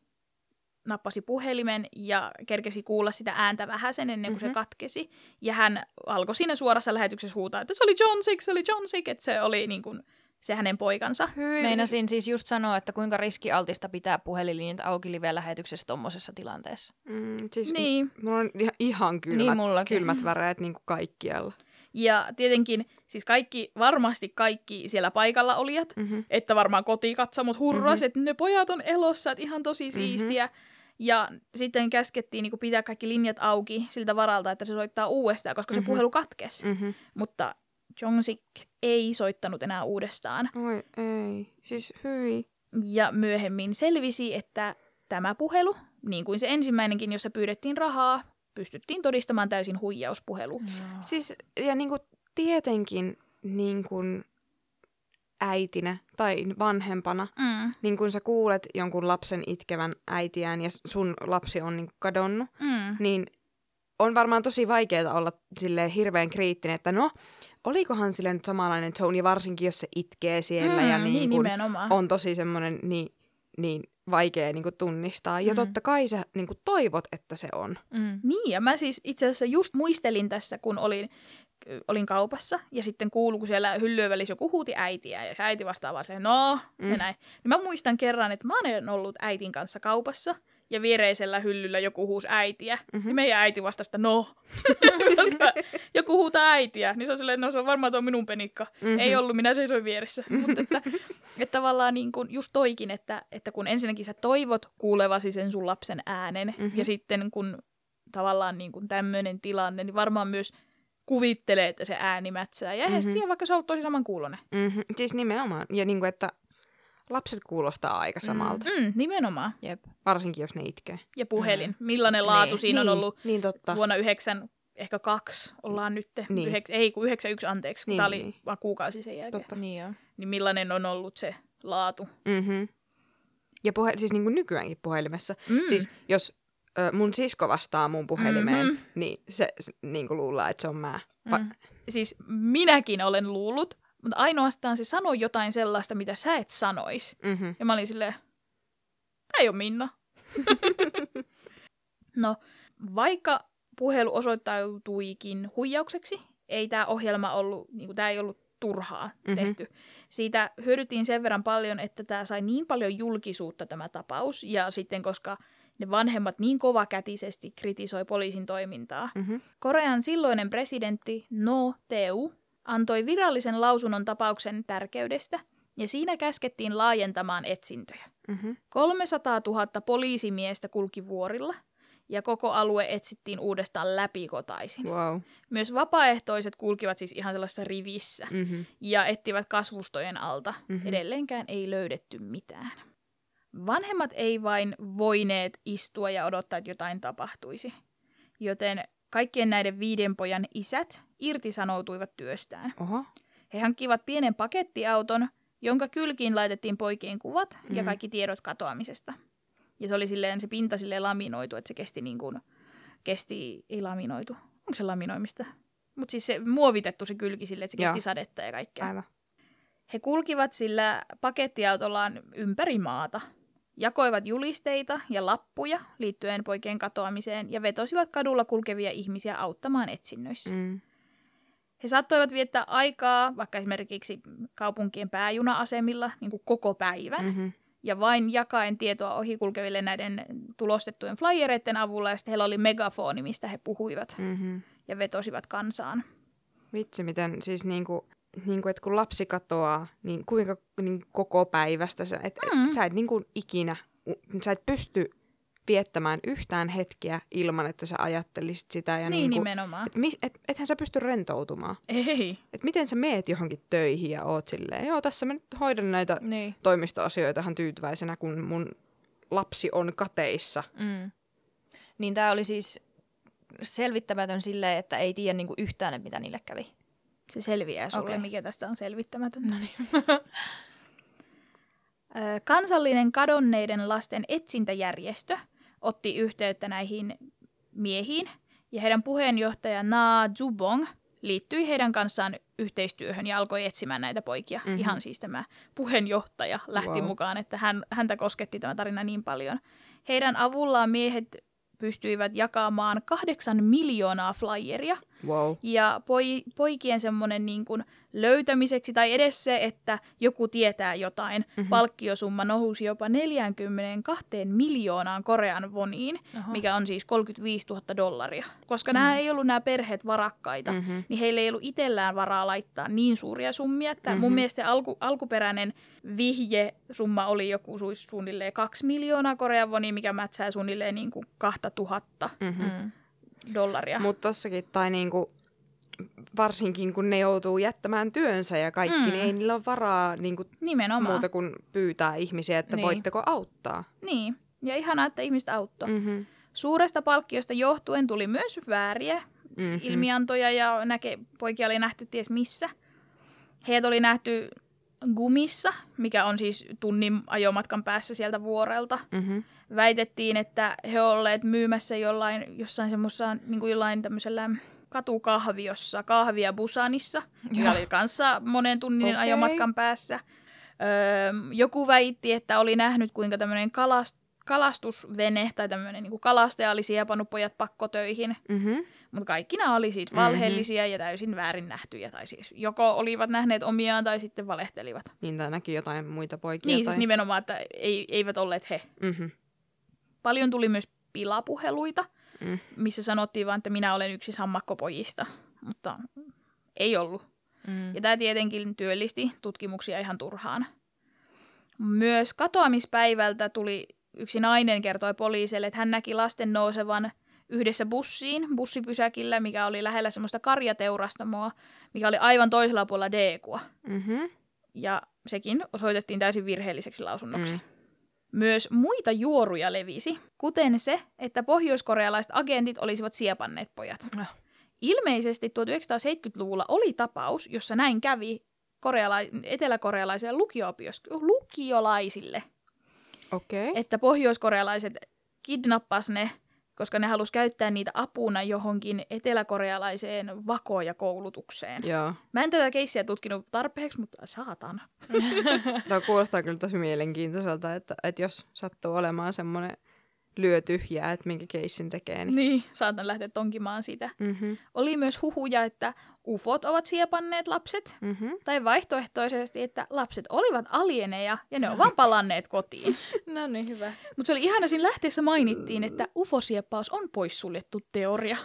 nappasi puhelimen ja kerkesi kuulla sitä ääntä vähäsen ennen kuin mm-hmm. Mhm. se katkesi. Ja hän alkoi siinä suorassa lähetyksessä huutaa, että se oli John Sick, se oli John Sick, että se oli niin kuin se hänen poikansa. Hyi, Meinasin siis just sanoa, että kuinka riskialtista pitää puhelinlinjat auki live-lähetyksessä tuommoisessa tilanteessa. Mm, siis Niin. Mulla on ihan- ihan kylmät, Niin mullakin. kylmät väreet niin kuin kaikkialla. Ja tietenkin siis kaikki, varmasti kaikki siellä paikalla olijat, Mm-hmm. että varmaan kotikatsomot hurras, Mhm. että ne pojat on elossa, että ihan tosi siistiä. Ja sitten käskettiin niin pitää kaikki linjat auki siltä varalta, että se soittaa uudestaan, koska se Mhm. puhelu katkesi. Mhm. Mutta Jongsik ei soittanut enää uudestaan. Oi ei. Siis hyi. Ja myöhemmin selvisi, että tämä puhelu, niin kuin se ensimmäinenkin, jossa pyydettiin rahaa, pystyttiin todistamaan täysin huijauspuheluksi. Siis, ja niinku tietenkin niin kuin äitinä tai vanhempana, Mm, niin kun sä kuulet jonkun lapsen itkevän äitiään ja sun lapsi on niin kadonnut, mm. niin on varmaan tosi vaikeaa olla silleen hirveän kriittinen, että no, olikohan sille nyt samanlainen tone, ja varsinkin jos se itkee siellä ja Mm, niin, niin kun on tosi semmoinen niin, niin vaikea niin kuin tunnistaa. Ja Mm. totta kai sä niin kuin toivot, että se on. Mm. Niin, ja mä siis itse asiassa just muistelin tässä, kun olin, olin kaupassa, ja sitten kuului, kun siellä hyllyön välissä joku huuti äitiä, ja se äiti vastaa vaan silleen, no, mm. ja näin. Niin mä muistan kerran, että mä olen ollut äitin kanssa kaupassa, ja viereisellä hyllyllä joku huusi äitiä, mm-hmm. Mhm. niin meidän äiti vastasi, että no, (laughs) koska joku huutaa äitiä, niin se on silleen, no se on varmaan tuo minun penikka. Mhm. Mm-hmm. Ei ollut, minä seisoin vieressä. (laughs) Mutta että, että tavallaan niin kuin just toikin, että, että kun ensinnäkin sä toivot kuulevasi sen sun lapsen äänen, Mhm. mm-hmm. ja sitten kun tavallaan niin kuin tämmöinen tilanne, niin varmaan myös kuvittelee, että se ääni mätsää. Ja eihän mm-hmm. Mhm. tiedä, vaikka se on ollut tosi samankuulonen. Mm-hmm. Siis nimenomaan. Ja niin kuin, että lapset kuulostaa aika samalta. Mm. Mm, nimenomaan. Jep. Varsinkin, jos ne itkee. Ja puhelin. Mm. Millainen laatu Niin. siinä on niin, ollut Niin totta. vuonna 9, ehkä kaksi ollaan nyt. Niin. Yheks, ei, kun 91 anteeksi, kun Niin, tämä oli niin. vaan kuukausi sen jälkeen. Totta. Niin joo. Niin millainen on ollut se laatu. Mm-hmm. Ja puhe- siis niin kuin nykyäänkin puhelimessa. Mm. Siis jos ö, mun sisko vastaa mun puhelimeen, Mhm. mm-hmm. niin se niin kuin luullaan, että se on mä. Va- Mm. Siis minäkin olen luullut, mutta ainoastaan se sanoi jotain sellaista, mitä sä et sanois. mm-hmm. Ja mä olin silleen, tää ei ole Minna. (laughs) no, vaikka puhelu osoittautuikin huijaukseksi, ei tämä ohjelma ollut, niin tämä ei ollut turhaa Mhm. mm-hmm. tehty. Siitä hyödyttiin sen verran paljon, että tämä sai niin paljon julkisuutta tämä tapaus, ja sitten koska ne vanhemmat niin kovakätisesti kritisoi poliisin toimintaa. Mm-hmm. Korean silloinen presidentti No Teu antoi virallisen lausunnon tapauksen tärkeydestä, ja siinä käskettiin laajentamaan etsintöjä. Mm-hmm. 300 000 poliisimiestä kulki vuorilla, ja koko alue etsittiin uudestaan läpikotaisin. Wow. Myös vapaaehtoiset kulkivat siis ihan sellaisessa rivissä Mm-hmm. ja ettivät kasvustojen alta. Mhm. Edelleenkään ei löydetty mitään. Vanhemmat ei vain voineet istua ja odottaa, että jotain tapahtuisi. Joten kaikkien näiden viiden pojan isät irtisanoutuivat työstään. Oho. He hankkivat pienen pakettiauton, jonka kylkiin laitettiin poikien kuvat mm-hmm. ja kaikki tiedot katoamisesta. Ja se oli silleen, se pinta silleen laminoitu, että se kesti niin kuin, kesti, ei laminoitu. Onko se laminoimista? Mutta siis se muovitettu se kylki silleen, että se kesti Joo. sadetta ja kaikkea. Aivan. He kulkivat sillä pakettiautollaan ympäri maata, jakoivat julisteita ja lappuja liittyen poikien katoamiseen ja vetosivat kadulla kulkevia ihmisiä auttamaan etsinnöissä. Mm. He saattoivat viettää aikaa vaikka esimerkiksi kaupunkien pääjuna-asemilla niin kuin koko päivän Mm-hmm. ja vain jakaen tietoa ohikulkeville näiden tulostettujen flyereiden avulla ja sitten heillä oli megafoni, mistä he puhuivat Mm-hmm. ja vetosivat kansaan. Vitsi, miten siis niinku, niinku, että kun lapsi katoaa, niin kuinka niin koko päivästä, sä et, Mm. mm. sä et niinku ikinä, u- sä et pysty viettämään yhtään hetkeä ilman, että sä ajattelisit sitä. Ja niin niinku, nimenomaan. et, mis- et, ethän sä pysty rentoutumaan. Ei. Et miten sä meet johonkin töihin ja oot silleen, joo tässä mä nyt hoidan näitä Niin. toimistoasioita ihan tyytyväisenä, kun mun lapsi on kateissa. Mm. Niin tämä oli siis selvittämätön silleen, että ei tiedä niinku yhtään, että mitä niille kävi. Se selviää sulle, okay. mikä tästä on selvittämätöntä. No niin. (laughs) Kansallinen kadonneiden lasten etsintäjärjestö otti yhteyttä näihin miehiin, ja heidän puheenjohtaja Na Zubong liittyi heidän kanssaan yhteistyöhön ja alkoi etsimään näitä poikia. Mhm. Mm-hmm. Ihan siis tämä puheenjohtaja lähti wow. mukaan, että hän, häntä kosketti tämä tarina niin paljon. Heidän avullaan miehet pystyivät jakamaan kahdeksan miljoonaa flyeria Wow. Ja poi, poikien semmoinen niin kuin löytämiseksi, tai edes se, että joku tietää jotain, Mhm. mm-hmm. palkkiosumma nousi jopa 42 miljoonaan Korean woniin, Aha. mikä on siis 35 000 dollaria. Koska mm. nämä ei ollut nämä perheet varakkaita, Mhm. mm-hmm. niin heillä ei ollut itsellään varaa laittaa niin suuria summia. Että mm-hmm. Mhm. Mun mielestä se alku, alkuperäinen vihje-summa oli joku su- suunnilleen 2 miljoonaa Korean wonia, mikä mätsää suunnilleen niin kuin 2000 Mhm. Mm. dollaria. Mutta tossakin, tai niinku, varsinkin kun ne joutuu jättämään työnsä ja kaikki, Mm. mm. niin ei niillä ole varaa niinku, Nimenomaan. muuta kuin pyytää ihmisiä, että Niin. niin. voitteko auttaa. Niin, ja ihanaa, että ihmiset auttoi. Mm. Mm-hmm. Suuresta palkkiosta johtuen tuli myös vääriä Mm-hmm. ilmiantoja ja näke, poikia oli nähty ties missä. Heidät oli nähty Gumissa, mikä on siis tunnin ajomatkan päässä sieltä vuorelta. Mm-hmm. Väitettiin, että he olleet myymässä jollain, jossain semmoisessa niin kuin jollain tämmöisellä katukahviossa, kahvia Busanissa, mikä oli kanssa monen tunnin Okei. ajomatkan päässä. Öö, joku väitti, että oli nähnyt, kuinka tämmöinen kalast, kalastusvene tai tämmöinen niin kalastaja oli siepannut pojat pakkotöihin. Mm-hmm. Mutta kaikki nämä oli siis valheellisia mm-hmm. ja täysin väärin nähtyjä. Tai siis joko olivat nähneet omiaan tai sitten valehtelivat. Niin, tai näki jotain muita poikia. Niin tai... siis nimenomaan, että ei, eivät olleet he. Mm-hmm. Paljon tuli myös pilapuheluita, Mm. missä sanottiin vain, että minä olen yksi sammakkopojista. Mutta ei ollut. Mm. Ja tämä tietenkin työllisti tutkimuksia ihan turhaan. Myös katoamispäivältä tuli yksi nainen kertoi poliisille, että hän näki lasten nousevan yhdessä bussiin, bussipysäkillä, mikä oli lähellä semmoista karjateurastamoa, mikä oli aivan toisella puolella Deekua. Mm-hmm. Ja sekin osoitettiin täysin virheelliseksi lausunnoksi. Mm. Myös muita juoruja levisi, kuten se, että pohjoiskorealaiset agentit olisivat siepanneet pojat. Ah. Ilmeisesti 1970-luvulla oli tapaus, jossa näin kävi koreala- eteläkorealaisille lukiolaisille. Okay. että pohjoiskorealaiset kidnappas ne, koska ne halusi käyttää niitä apuna johonkin eteläkorealaiseen vakoja-koulutukseen. Joo. Mä en tätä keissiä tutkinut tarpeeksi, mutta saatana. (laughs) Tämä kuulostaa kyllä tosi mielenkiintoiselta, että, että jos sattuu olemaan semmoinen lyö tyhjää, että minkä keissin tekee, niin... Niin, saatan lähteä tonkimaan sitä. Mm-hmm. Oli myös huhuja, että ufot ovat siepanneet lapset, Mm-hmm. tai vaihtoehtoisesti, että lapset olivat alieneja ja ne on (laughs) vaan palanneet kotiin. No niin, hyvä. Mutta se oli ihana, siinä lähteessä mainittiin, että ufosieppaus on poissuljettu teoria.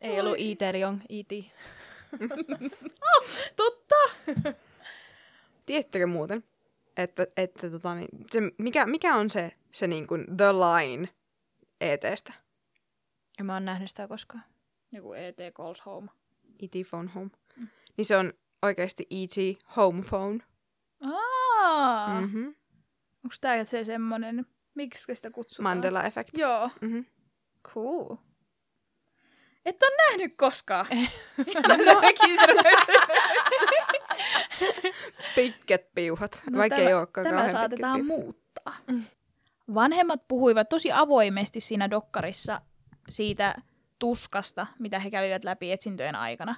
Ei ollut Eterion, E.T. (laughs) Totta! Tiesittekö muuten, että, että tota, niin, se, mikä, mikä on se, se niin kuin the line ETstä? En mä oon nähnyt sitä koskaan. Joku E.T. calls home. E.T. phone home. Niin se on oikeasti E.T. home phone. Aa! Mm. Mm-hmm. Onko tää se semmonen, miksi sitä kutsutaan? Mandela effect. Joo, Mm-hmm. cool. Et on nähnyt koskaan. (laughs) Ihana se rekisteröity. (laughs) (laughs) Pitkät piuhat, No vaikka tämä- ei olekaan Tämä saatetaan muuttaa. Vanhemmat puhuivat tosi avoimesti siinä dokkarissa siitä tuskasta, mitä he kävivät läpi etsintöjen aikana.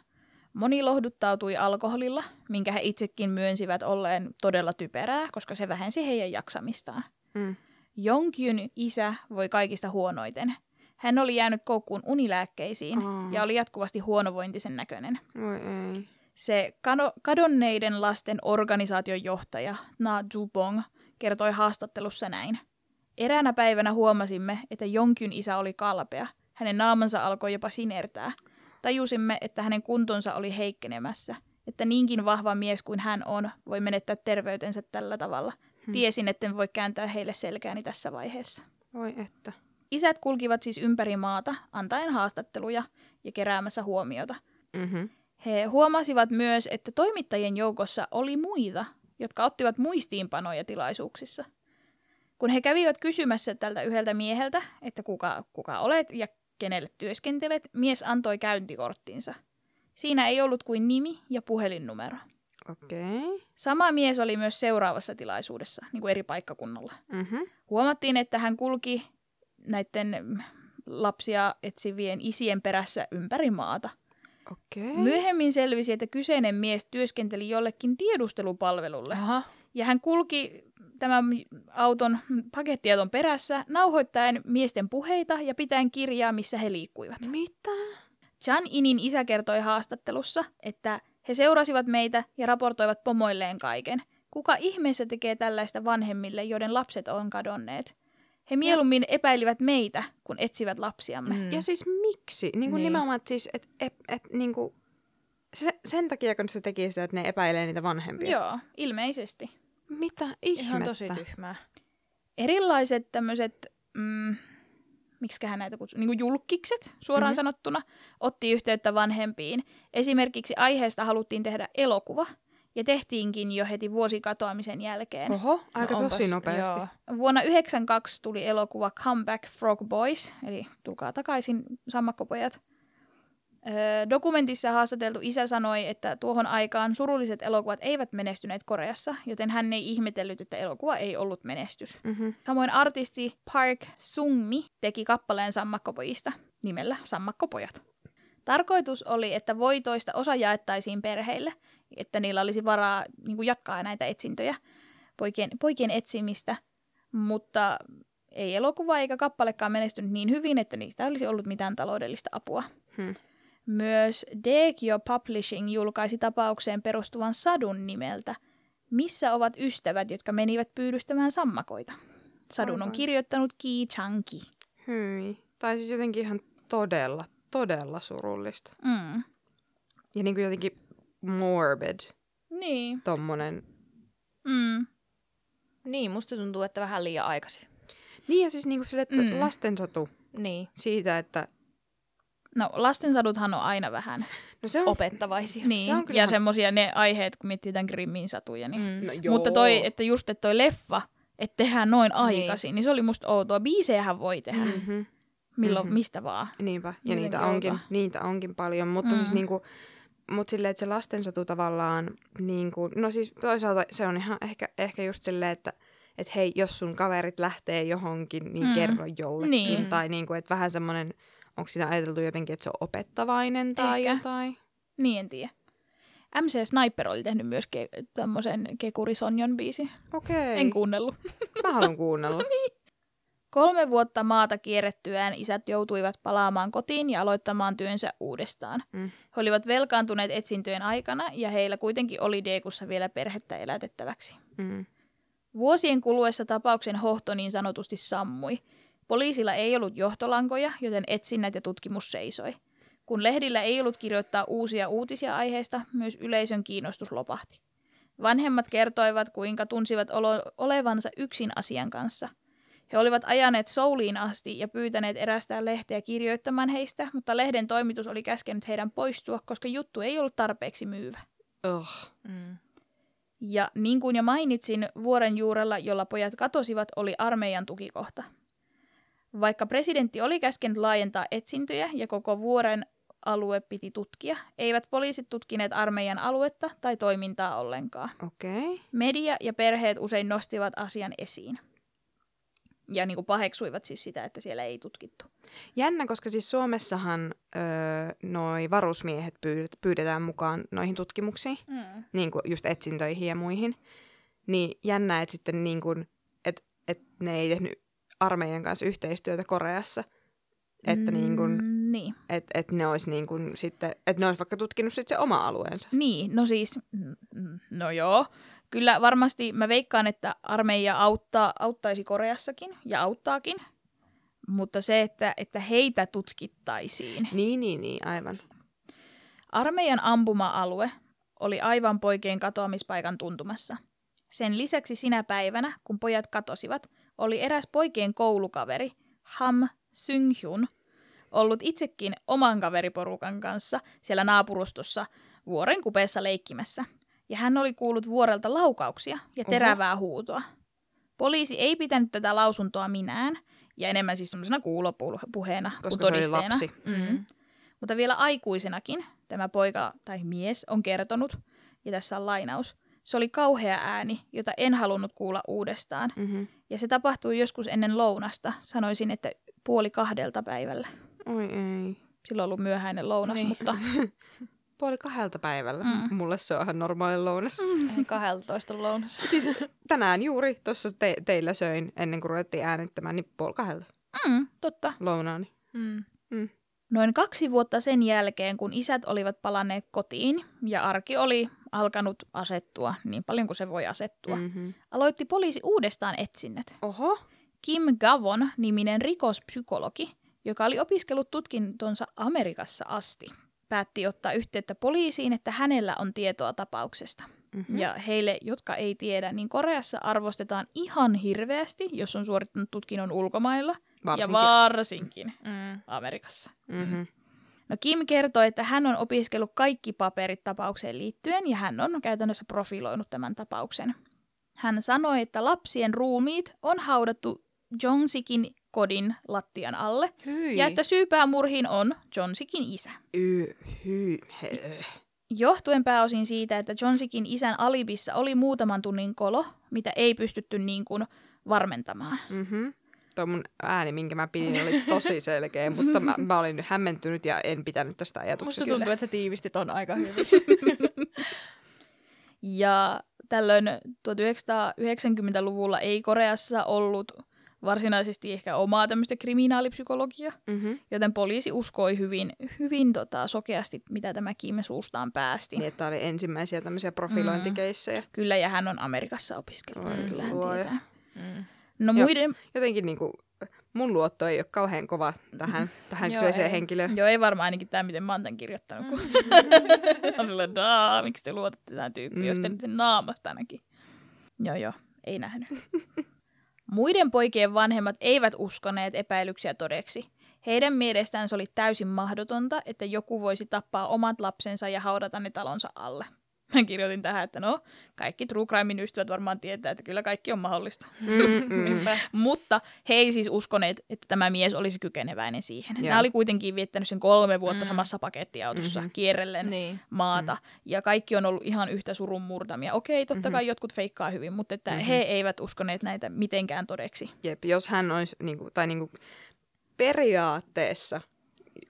Moni lohduttautui alkoholilla, minkä he itsekin myönsivät olleen todella typerää, koska se vähensi heidän jaksamistaan. Mm. Jonkyun isä voi kaikista huonoiten. Hän oli jäänyt koukkuun unilääkkeisiin Aa. ja oli jatkuvasti huonovointisen näköinen. Voi ei. Se kadonneiden lasten organisaation johtaja Na Jubong kertoi haastattelussa näin. Eräänä päivänä huomasimme, että Jonkyn isä oli kalpea. Hänen naamansa alkoi jopa sinertää. Tajusimme, että hänen kuntonsa oli heikkenemässä. Että niinkin vahva mies kuin hän on, voi menettää terveytensä tällä tavalla. Tiesin, etten voi kääntää heille selkääni tässä vaiheessa. Voi että. Isät kulkivat siis ympäri maata, antaen haastatteluja ja keräämässä huomiota. Mm-hmm. He huomasivat myös, että toimittajien joukossa oli muita, jotka ottivat muistiinpanoja tilaisuuksissa. Kun he kävivät kysymässä tältä yhdeltä mieheltä, että kuka, kuka olet ja kenelle työskentelet, mies antoi käyntikorttinsa. Siinä ei ollut kuin nimi ja puhelinnumero. Okei. Okay. Sama mies oli myös seuraavassa tilaisuudessa, niin kuin eri paikkakunnalla. Mm-hmm. Huomattiin, että hän kulki näiden lapsia etsivien isien perässä ympäri maata. Okay. Myöhemmin selvisi, että kyseinen mies työskenteli jollekin tiedustelupalvelulle. Aha. Ja hän kulki tämän auton pakettiauton perässä nauhoittaen miesten puheita ja pitäen kirjaa, missä he liikkuivat. Mitä? Chan Inin isä kertoi haastattelussa, että he seurasivat meitä ja raportoivat pomoilleen kaiken. Kuka ihmeessä tekee tällaista vanhemmille, joiden lapset on kadonneet? He mieluummin epäilivät meitä, kun etsivät lapsiamme. Mm. Ja siis miksi? Niin kuin Niin. nimenomaan, että siis, et, et, et, niin kuin, se, sen takia, kun se teki sitä, että ne epäilee niitä vanhempia. Joo, ilmeisesti. Mitä ihmettä? Ihan tosi tyhmää. Erilaiset tämmöiset, mm, miksiköhän näitä kutsuu, niin kuin julkkikset suoraan Mhm. mm-hmm. sanottuna, otti yhteyttä vanhempiin. Esimerkiksi aiheesta haluttiin tehdä elokuva, ja tehtiinkin jo heti vuosi katoamisen jälkeen. Oho, aika No tosi onpas- nopeasti. Joo. Vuonna 1992 tuli elokuva Comeback Frog Boys, eli tulkaa takaisin sammakkopojat. Öö, dokumentissa haastateltu isä sanoi, että tuohon aikaan surulliset elokuvat eivät menestyneet Koreassa, joten hän ei ihmetellyt, että elokuva ei ollut menestys. Mm-hmm. Samoin artisti Park Sungmi teki kappaleen sammakkopojista nimellä Sammakkopojat. Tarkoitus oli, että voitoista osa jaettaisiin perheille, että niillä olisi varaa niin kuin jatkaa näitä etsintöjä, poikien, poikien etsimistä, mutta ei elokuva eikä kappalekaan menestynyt niin hyvin, että niistä olisi ollut mitään taloudellista apua. Hmm. Myös Daegyo Publishing julkaisi tapaukseen perustuvan sadun nimeltä Missä ovat ystävät, jotka menivät pyydystämään sammakoita? Sadun on Aivan. kirjoittanut Ki Chang-ki. Hyi. Tai siis jotenkin ihan todella, todella surullista. Mm. Ja niin kuin jotenkin morbid, Niin. tommonen. Mm. Niin, musta tuntuu, että vähän liian aikaisin. Niin ja siis niin kuin sille, että Mm. lastensatu Niin, siitä, että No lastensaduthan on aina vähän. no se on... opettavaisia. Niin. on ja kyllähän- semmosia ne aiheet, kun miettii tämän Grimmin satuja. Niin. Mm. No joo. Mutta toi, että just että toi leffa, että tehdään noin aikaisin, niin se oli musta outoa. Biisejähän voi tehdä. Mm. Mm-hmm. Milloin, Mhm. mistä vaan. Niinpä, ja niitä onkin, niitä onkin paljon, mutta mm. siis niinku, mut silleen, että se lastensatu tavallaan, niinku, no siis toisaalta se on ihan ehkä, ehkä just silleen, että et hei, jos sun kaverit lähtee johonkin, niin Mm. kerro jollekin. Niin. Tai niinku, että vähän semmoinen, onko siinä ajateltu jotenkin, että se on opettavainen tai Ehkä. jotain? Niin en tiedä. MC Sniper oli tehnyt myös ke- tämmöisen Kekuri Sonjon biisi. Okei, En kuunnellut. mä haluan kuunnella. (laughs) Kolme vuotta maata kierrettyään isät joutuivat palaamaan kotiin ja aloittamaan työnsä uudestaan. Mm. He olivat velkaantuneet etsintöjen aikana ja heillä kuitenkin oli Deekussa vielä perhettä elätettäväksi. Mm. Vuosien kuluessa tapauksen hohto niin sanotusti sammui. Poliisilla ei ollut johtolankoja, joten etsinnät ja tutkimus seisoi. Kun lehdillä ei ollut kirjoittaa uusia uutisia aiheesta, myös yleisön kiinnostus lopahti. Vanhemmat kertoivat, kuinka tunsivat olevansa yksin asian kanssa. He olivat ajaneet Souliin asti ja pyytäneet erästään lehteä kirjoittamaan heistä, mutta lehden toimitus oli käskenyt heidän poistua, koska juttu ei ollut tarpeeksi myyvä. Oh. Mm. Ja niin kuin jo mainitsin, vuoren juurella, jolla pojat katosivat, oli armeijan tukikohta. Vaikka presidentti oli käskenyt laajentaa etsintöjä ja koko vuoren alue piti tutkia, eivät poliisit tutkineet armeijan aluetta tai toimintaa ollenkaan. Okei. Okay. Media ja perheet usein nostivat asian esiin. Ja niin kuin paheksuivat siis sitä, että siellä ei tutkittu. Jännä, koska siis Suomessahan öö, noi varusmiehet pyyd- pyydetään mukaan noihin tutkimuksiin. Mm. niin kuin just etsintöihin ja muihin. Niin jännä, että sitten niin kuin, että, että ne ei tehnyt armeijan kanssa yhteistyötä Koreassa. Että niin kuin, Mm, niin. että, että ne olisi niin kuin sitten, että ne olisi vaikka tutkinut sitten se oma alueensa. Niin, no siis, mm, mm, no joo. Kyllä varmasti mä veikkaan, että armeija auttaa, auttaisi Koreassakin ja auttaakin. Mutta se, että, että heitä tutkittaisiin. Niin, niin, niin, aivan. Armeijan ampuma-alue oli aivan poikien katoamispaikan tuntumassa. Sen lisäksi sinä päivänä, kun pojat katosivat, oli eräs poikien koulukaveri, Ham Synghun, ollut itsekin oman kaveriporukan kanssa siellä naapurustossa vuoren kupeessa leikkimässä. Ja hän oli kuullut vuorelta laukauksia ja Oho. terävää huutoa. Poliisi ei pitänyt tätä lausuntoa minään, ja enemmän siis semmoisena kuulopuheena kuin Koska se oli todisteena. lapsi. Mm. Mutta vielä aikuisenakin tämä poika tai mies on kertonut, ja tässä on lainaus, se oli kauhea ääni, jota en halunnut kuulla uudestaan. Mm-hmm. Ja se tapahtui joskus ennen lounasta, sanoisin, että puoli kahdelta päivällä. Oi ei. Silloin on ollut myöhäinen lounas, Niin. mutta (laughs) Puoli kahdelta päivällä. Mm. Mm. Mulle se on ihan normaali lounas. Ei 12 lounas. (laughs) Siis tänään juuri tuossa te- teillä söin, ennen kuin ruvettiin äänittämään, niin puoli kahdelta mm, totta. lounaani. Mm. Noin kaksi vuotta sen jälkeen, kun isät olivat palanneet kotiin ja arki oli alkanut asettua niin paljon kuin se voi asettua, Mm-hmm. aloitti poliisi uudestaan etsinnät. Oho. Kim Gavon niminen rikospsykologi, joka oli opiskellut tutkintonsa Amerikassa asti, päätti ottaa yhteyttä poliisiin, että hänellä on tietoa tapauksesta. Mm-hmm. Ja heille, jotka ei tiedä, niin Koreassa arvostetaan ihan hirveästi, jos on suorittanut tutkinnon ulkomailla Varsinkin. ja varsinkin Mm. Amerikassa. Mm-hmm. No Kim kertoi, että hän on opiskellut kaikki paperit tapaukseen liittyen ja hän on käytännössä profiloinut tämän tapauksen. Hän sanoi, että lapsien ruumiit on haudattu Jonsikin kodin lattian alle Hyi. ja että syypäämurhiin on Jonsikin isä. Y- hy- he- Johtuen pääosin siitä, että Jonsikin isän alibissa oli muutaman tunnin kolo, mitä ei pystytty niin kuin varmentamaan. mm-hmm. Tuo mun ääni, minkä mä pidin, oli tosi selkeä, mutta mä, mä olin nyt hämmentynyt ja en pitänyt tästä ajatuksesta. Musta tuntuu, että sä tiivistit on aika hyvin. (laughs) (laughs) Ja tällöin 1990-luvulla ei Koreassa ollut varsinaisesti ehkä omaa tämmöistä kriminaalipsykologiaa, Mm-hmm. joten poliisi uskoi hyvin, hyvin tota, sokeasti, mitä tämä Kim suustaan päästi. Niin, että oli ensimmäisiä tämmöisiä profilointikeissejä. Kyllä, ja hän on Amerikassa opiskellut, Oi, mm, kyllä hän tietää. Mm. No Joo. muiden, Jotenkin niinku, mun luotto ei ole kauhean kova tähän, (laughs) tähän Joo, kyseiseen ei. henkilöön. joo ei varmaan ainakin tämä, miten mä oon tämän kirjoittanut, kun (laughs) on silleen, daa, miksi te luotatte tähän tyyppiin, mm. jos te Mm. nyt sen naamasta ainakin. Joo, joo, ei nähnyt. (laughs) Muiden poikien vanhemmat eivät uskoneet epäilyksiä todeksi. Heidän mielestään se oli täysin mahdotonta, että joku voisi tappaa omat lapsensa ja haudata ne talonsa alle. Mä kirjoitin tähän, että no, kaikki True Crimein ystävät varmaan tietää, että kyllä kaikki on mahdollista. Mm, mm. Mutta he ei siis uskoneet, että tämä mies olisi kykeneväinen siihen. Joo. Nämä oli kuitenkin viettänyt sen kolme vuotta Mm. samassa pakettiautossa Mhm. kierrellen Niin. maata. Ja kaikki on ollut ihan yhtä surun murtamia. Okei, totta kai jotkut feikkaa hyvin, mutta että Mhm. he eivät uskoneet näitä mitenkään todeksi. Jep, jos hän olisi, niinku, tai niinku, periaatteessa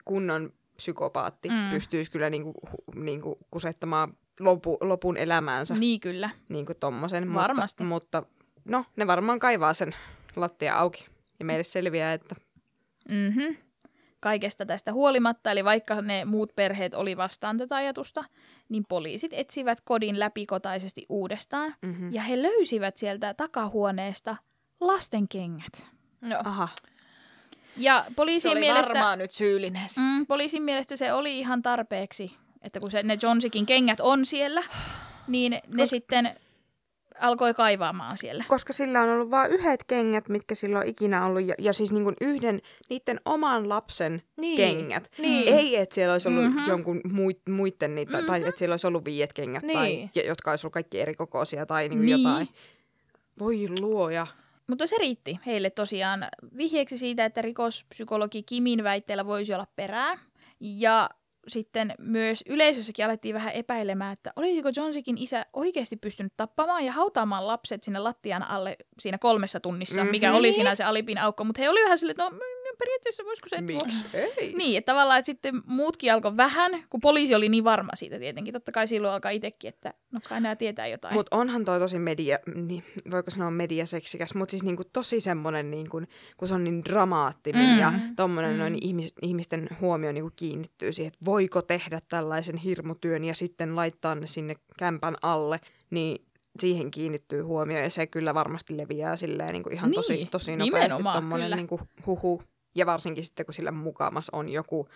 kunnon psykopaatti Mm. mm. pystyisi kyllä niinku, hu, niinku, kusettamaan lopu, lopun elämäänsä niin. Niin kyllä. niinku tommosen. Varmasti. Mutta, mutta no, ne varmaan kaivaa sen lattia auki. Ja meille selviää, että Mm-hmm. Kaikesta tästä huolimatta, eli vaikka ne muut perheet oli vastaan tätä ajatusta, niin poliisit etsivät kodin läpikotaisesti uudestaan. mm-hmm. Ja he löysivät sieltä takahuoneesta lastenkengät. No. aha, Ja Se poliisin oli mielestä... varmaan nyt syyllinen. Mm, poliisin mielestä se oli ihan tarpeeksi, että kun se, ne Jonsikin kengät on siellä, niin ne Koska- sitten alkoi kaivaamaan siellä. koska sillä on ollut vain yhdet kengät, mitkä sillä on ikinä ollut, ja, ja siis niinku yhden, niiden oman lapsen Niin. kengät. Niin. Ei, että siellä olisi ollut Mhm. mm-hmm. jonkun muit, muiden niitä, mm-hmm. tai että siellä olisi ollut viiet kengät, Niin. tai, jotka olisi ollut kaikki eri kokoisia, tai niinku Niin. jotain. Voi luoja. Mutta se riitti heille tosiaan vihjeeksi siitä, että rikospsykologi Kimin väitteellä voisi olla perää. Ja sitten myös yleisössäkin alettiin vähän epäilemään, että olisiko Jonsikin isä oikeasti pystynyt tappamaan ja hautaamaan lapset sinne lattian alle siinä kolmessa tunnissa, mm-hmm. mikä Mhm. oli siinä se alipin aukko. Mutta he oli vähän silleen, että no periaatteessa voisiko se... et Miksi ei? Niin, että tavallaan että sitten muutkin alkoi vähän, kun poliisi oli niin varma siitä tietenkin. Totta kai silloin alkaa itsekin, että no kai nämä tietää jotain. Mutta onhan toi tosi media, niin, voiko sanoa mediaseksikäs, mutta siis niinku tosi semmoinen, niinku, kun se on niin dramaattinen Mm. ja tommonen Mm. noin ihmis, ihmisten huomio niinku kiinnittyy siihen, että voiko tehdä tällaisen hirmutyön ja sitten laittaa ne sinne kämpän alle, niin siihen kiinnittyy huomio ja se kyllä varmasti leviää silleen niinku ihan tosi, Niin, tosi nopeasti nimenomaan, tommonen kyllä. niinku huhu. Ja varsinkin sitten, kun sillä mukamas on joku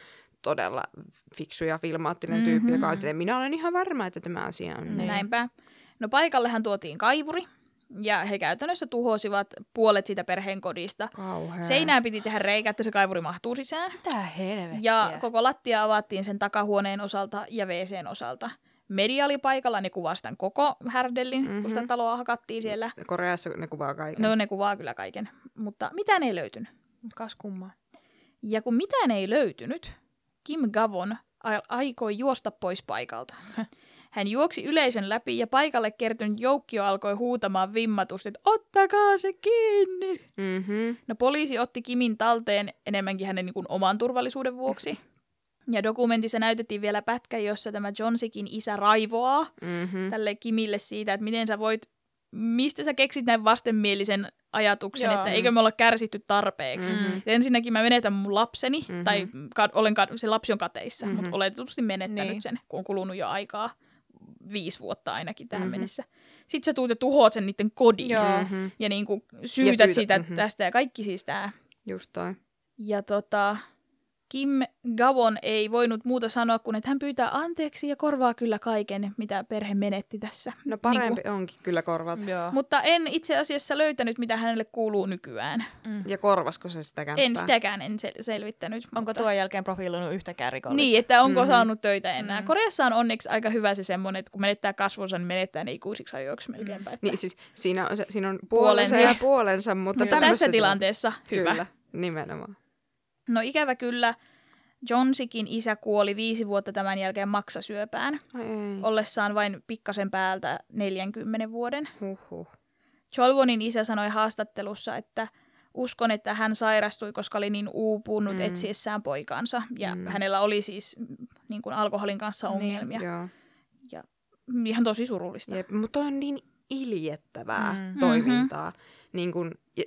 todella fiksu ja filmaattinen mm-hmm. tyyppi, joka on silleen, minä olen ihan varma, että tämä asia on Niin. näin. Näinpä. No paikallehan tuotiin kaivuri, ja he käytännössä tuhosivat puolet siitä perheen kodista. Kauhea. Seinään piti tehdä reikä, että se kaivuri mahtuu sisään. Mitä helvettiä? Ja koko lattia avattiin sen takahuoneen osalta ja WCn osalta. Media oli paikalla, ne kuvasi tämän koko härdellin, mm-hmm. kun sitä Mhm. taloa hakattiin siellä. Koreassa ne kuvaa kaiken. No ne kuvaa kyllä kaiken, mutta mitään ei löytynyt. Kas kummaa. Ja kun mitään ei löytynyt, Kim Gavon aikoi juosta pois paikalta. (laughs) Hän juoksi yleisön läpi ja paikalle kertynyt joukkio alkoi huutamaan vimmatusti, että ottakaa se kiinni. Mm-hmm. No poliisi otti Kimin talteen enemmänkin hänen niin kuin, oman turvallisuuden vuoksi. Ja dokumentissa näytettiin vielä pätkä, jossa tämä Jonsikin isä raivoaa Mm-hmm. tälle Kimille siitä, että miten sä voit mistä sä keksit näin vastenmielisen ajatuksen, Joo. että eikö me olla kärsitty tarpeeksi. Mhm. Et ensinnäkin mä menetän mun lapseni, Mhm. mm-hmm. tai ka- olen ka- se lapsi on kateissa, mm-hmm. Mhm. mutta oletetusti menettänyt Niin. sen, kun on kulunut jo aikaa viisi vuotta ainakin tähän Mhm. mm-hmm. mennessä. Sitten sä tuut ja tuhoat sen niiden kodin. Joo. Mhm. Ja niinku syytät, syytät, sitä mhm. tästä ja kaikki siis tää. Just toi. Ja tota, Kim Gavon ei voinut muuta sanoa kuin, että hän pyytää anteeksi ja korvaa kyllä kaiken, mitä perhe menetti tässä. No parempi onkin kyllä korvata. Joo. Mutta en itse asiassa löytänyt, mitä hänelle kuuluu nykyään. Mm. Ja korvasko se sitä kämppää? En sitäkään en sel- selvittänyt. Onko mutta... tuon jälkeen profiiloinut yhtäkään rikollista? Niin, että onko Mhm. mm-hmm. saanut töitä enää. Mm. Koreassa on onneksi aika hyvä se semmoinen, että kun menettää kasvonsa, niin menettää ne ikuisiksi ajoiksi melkeinpä. Että... Niin siis siinä on, se, siinä on Puolensa. puolensa ja puolensa, mutta tämmöisessä tässä tilanteessa hyvä. Kyllä, nimenomaan. No ikävä kyllä, Jonsikin isä kuoli viisi vuotta tämän jälkeen maksasyöpään, Ai ei. ollessaan vain pikkasen päältä 40 vuoden. Huhhuh. Cholvonin isä sanoi haastattelussa, että uskon, että hän sairastui, koska oli niin uupunut Mm. etsiessään poikansa. Ja Mm. hänellä oli siis mm, niin kuin alkoholin kanssa Niin, ongelmia. Niin, Joo. ja ihan tosi surullista. Jep, mutta on niin iljettävää Mm. toimintaa. Niin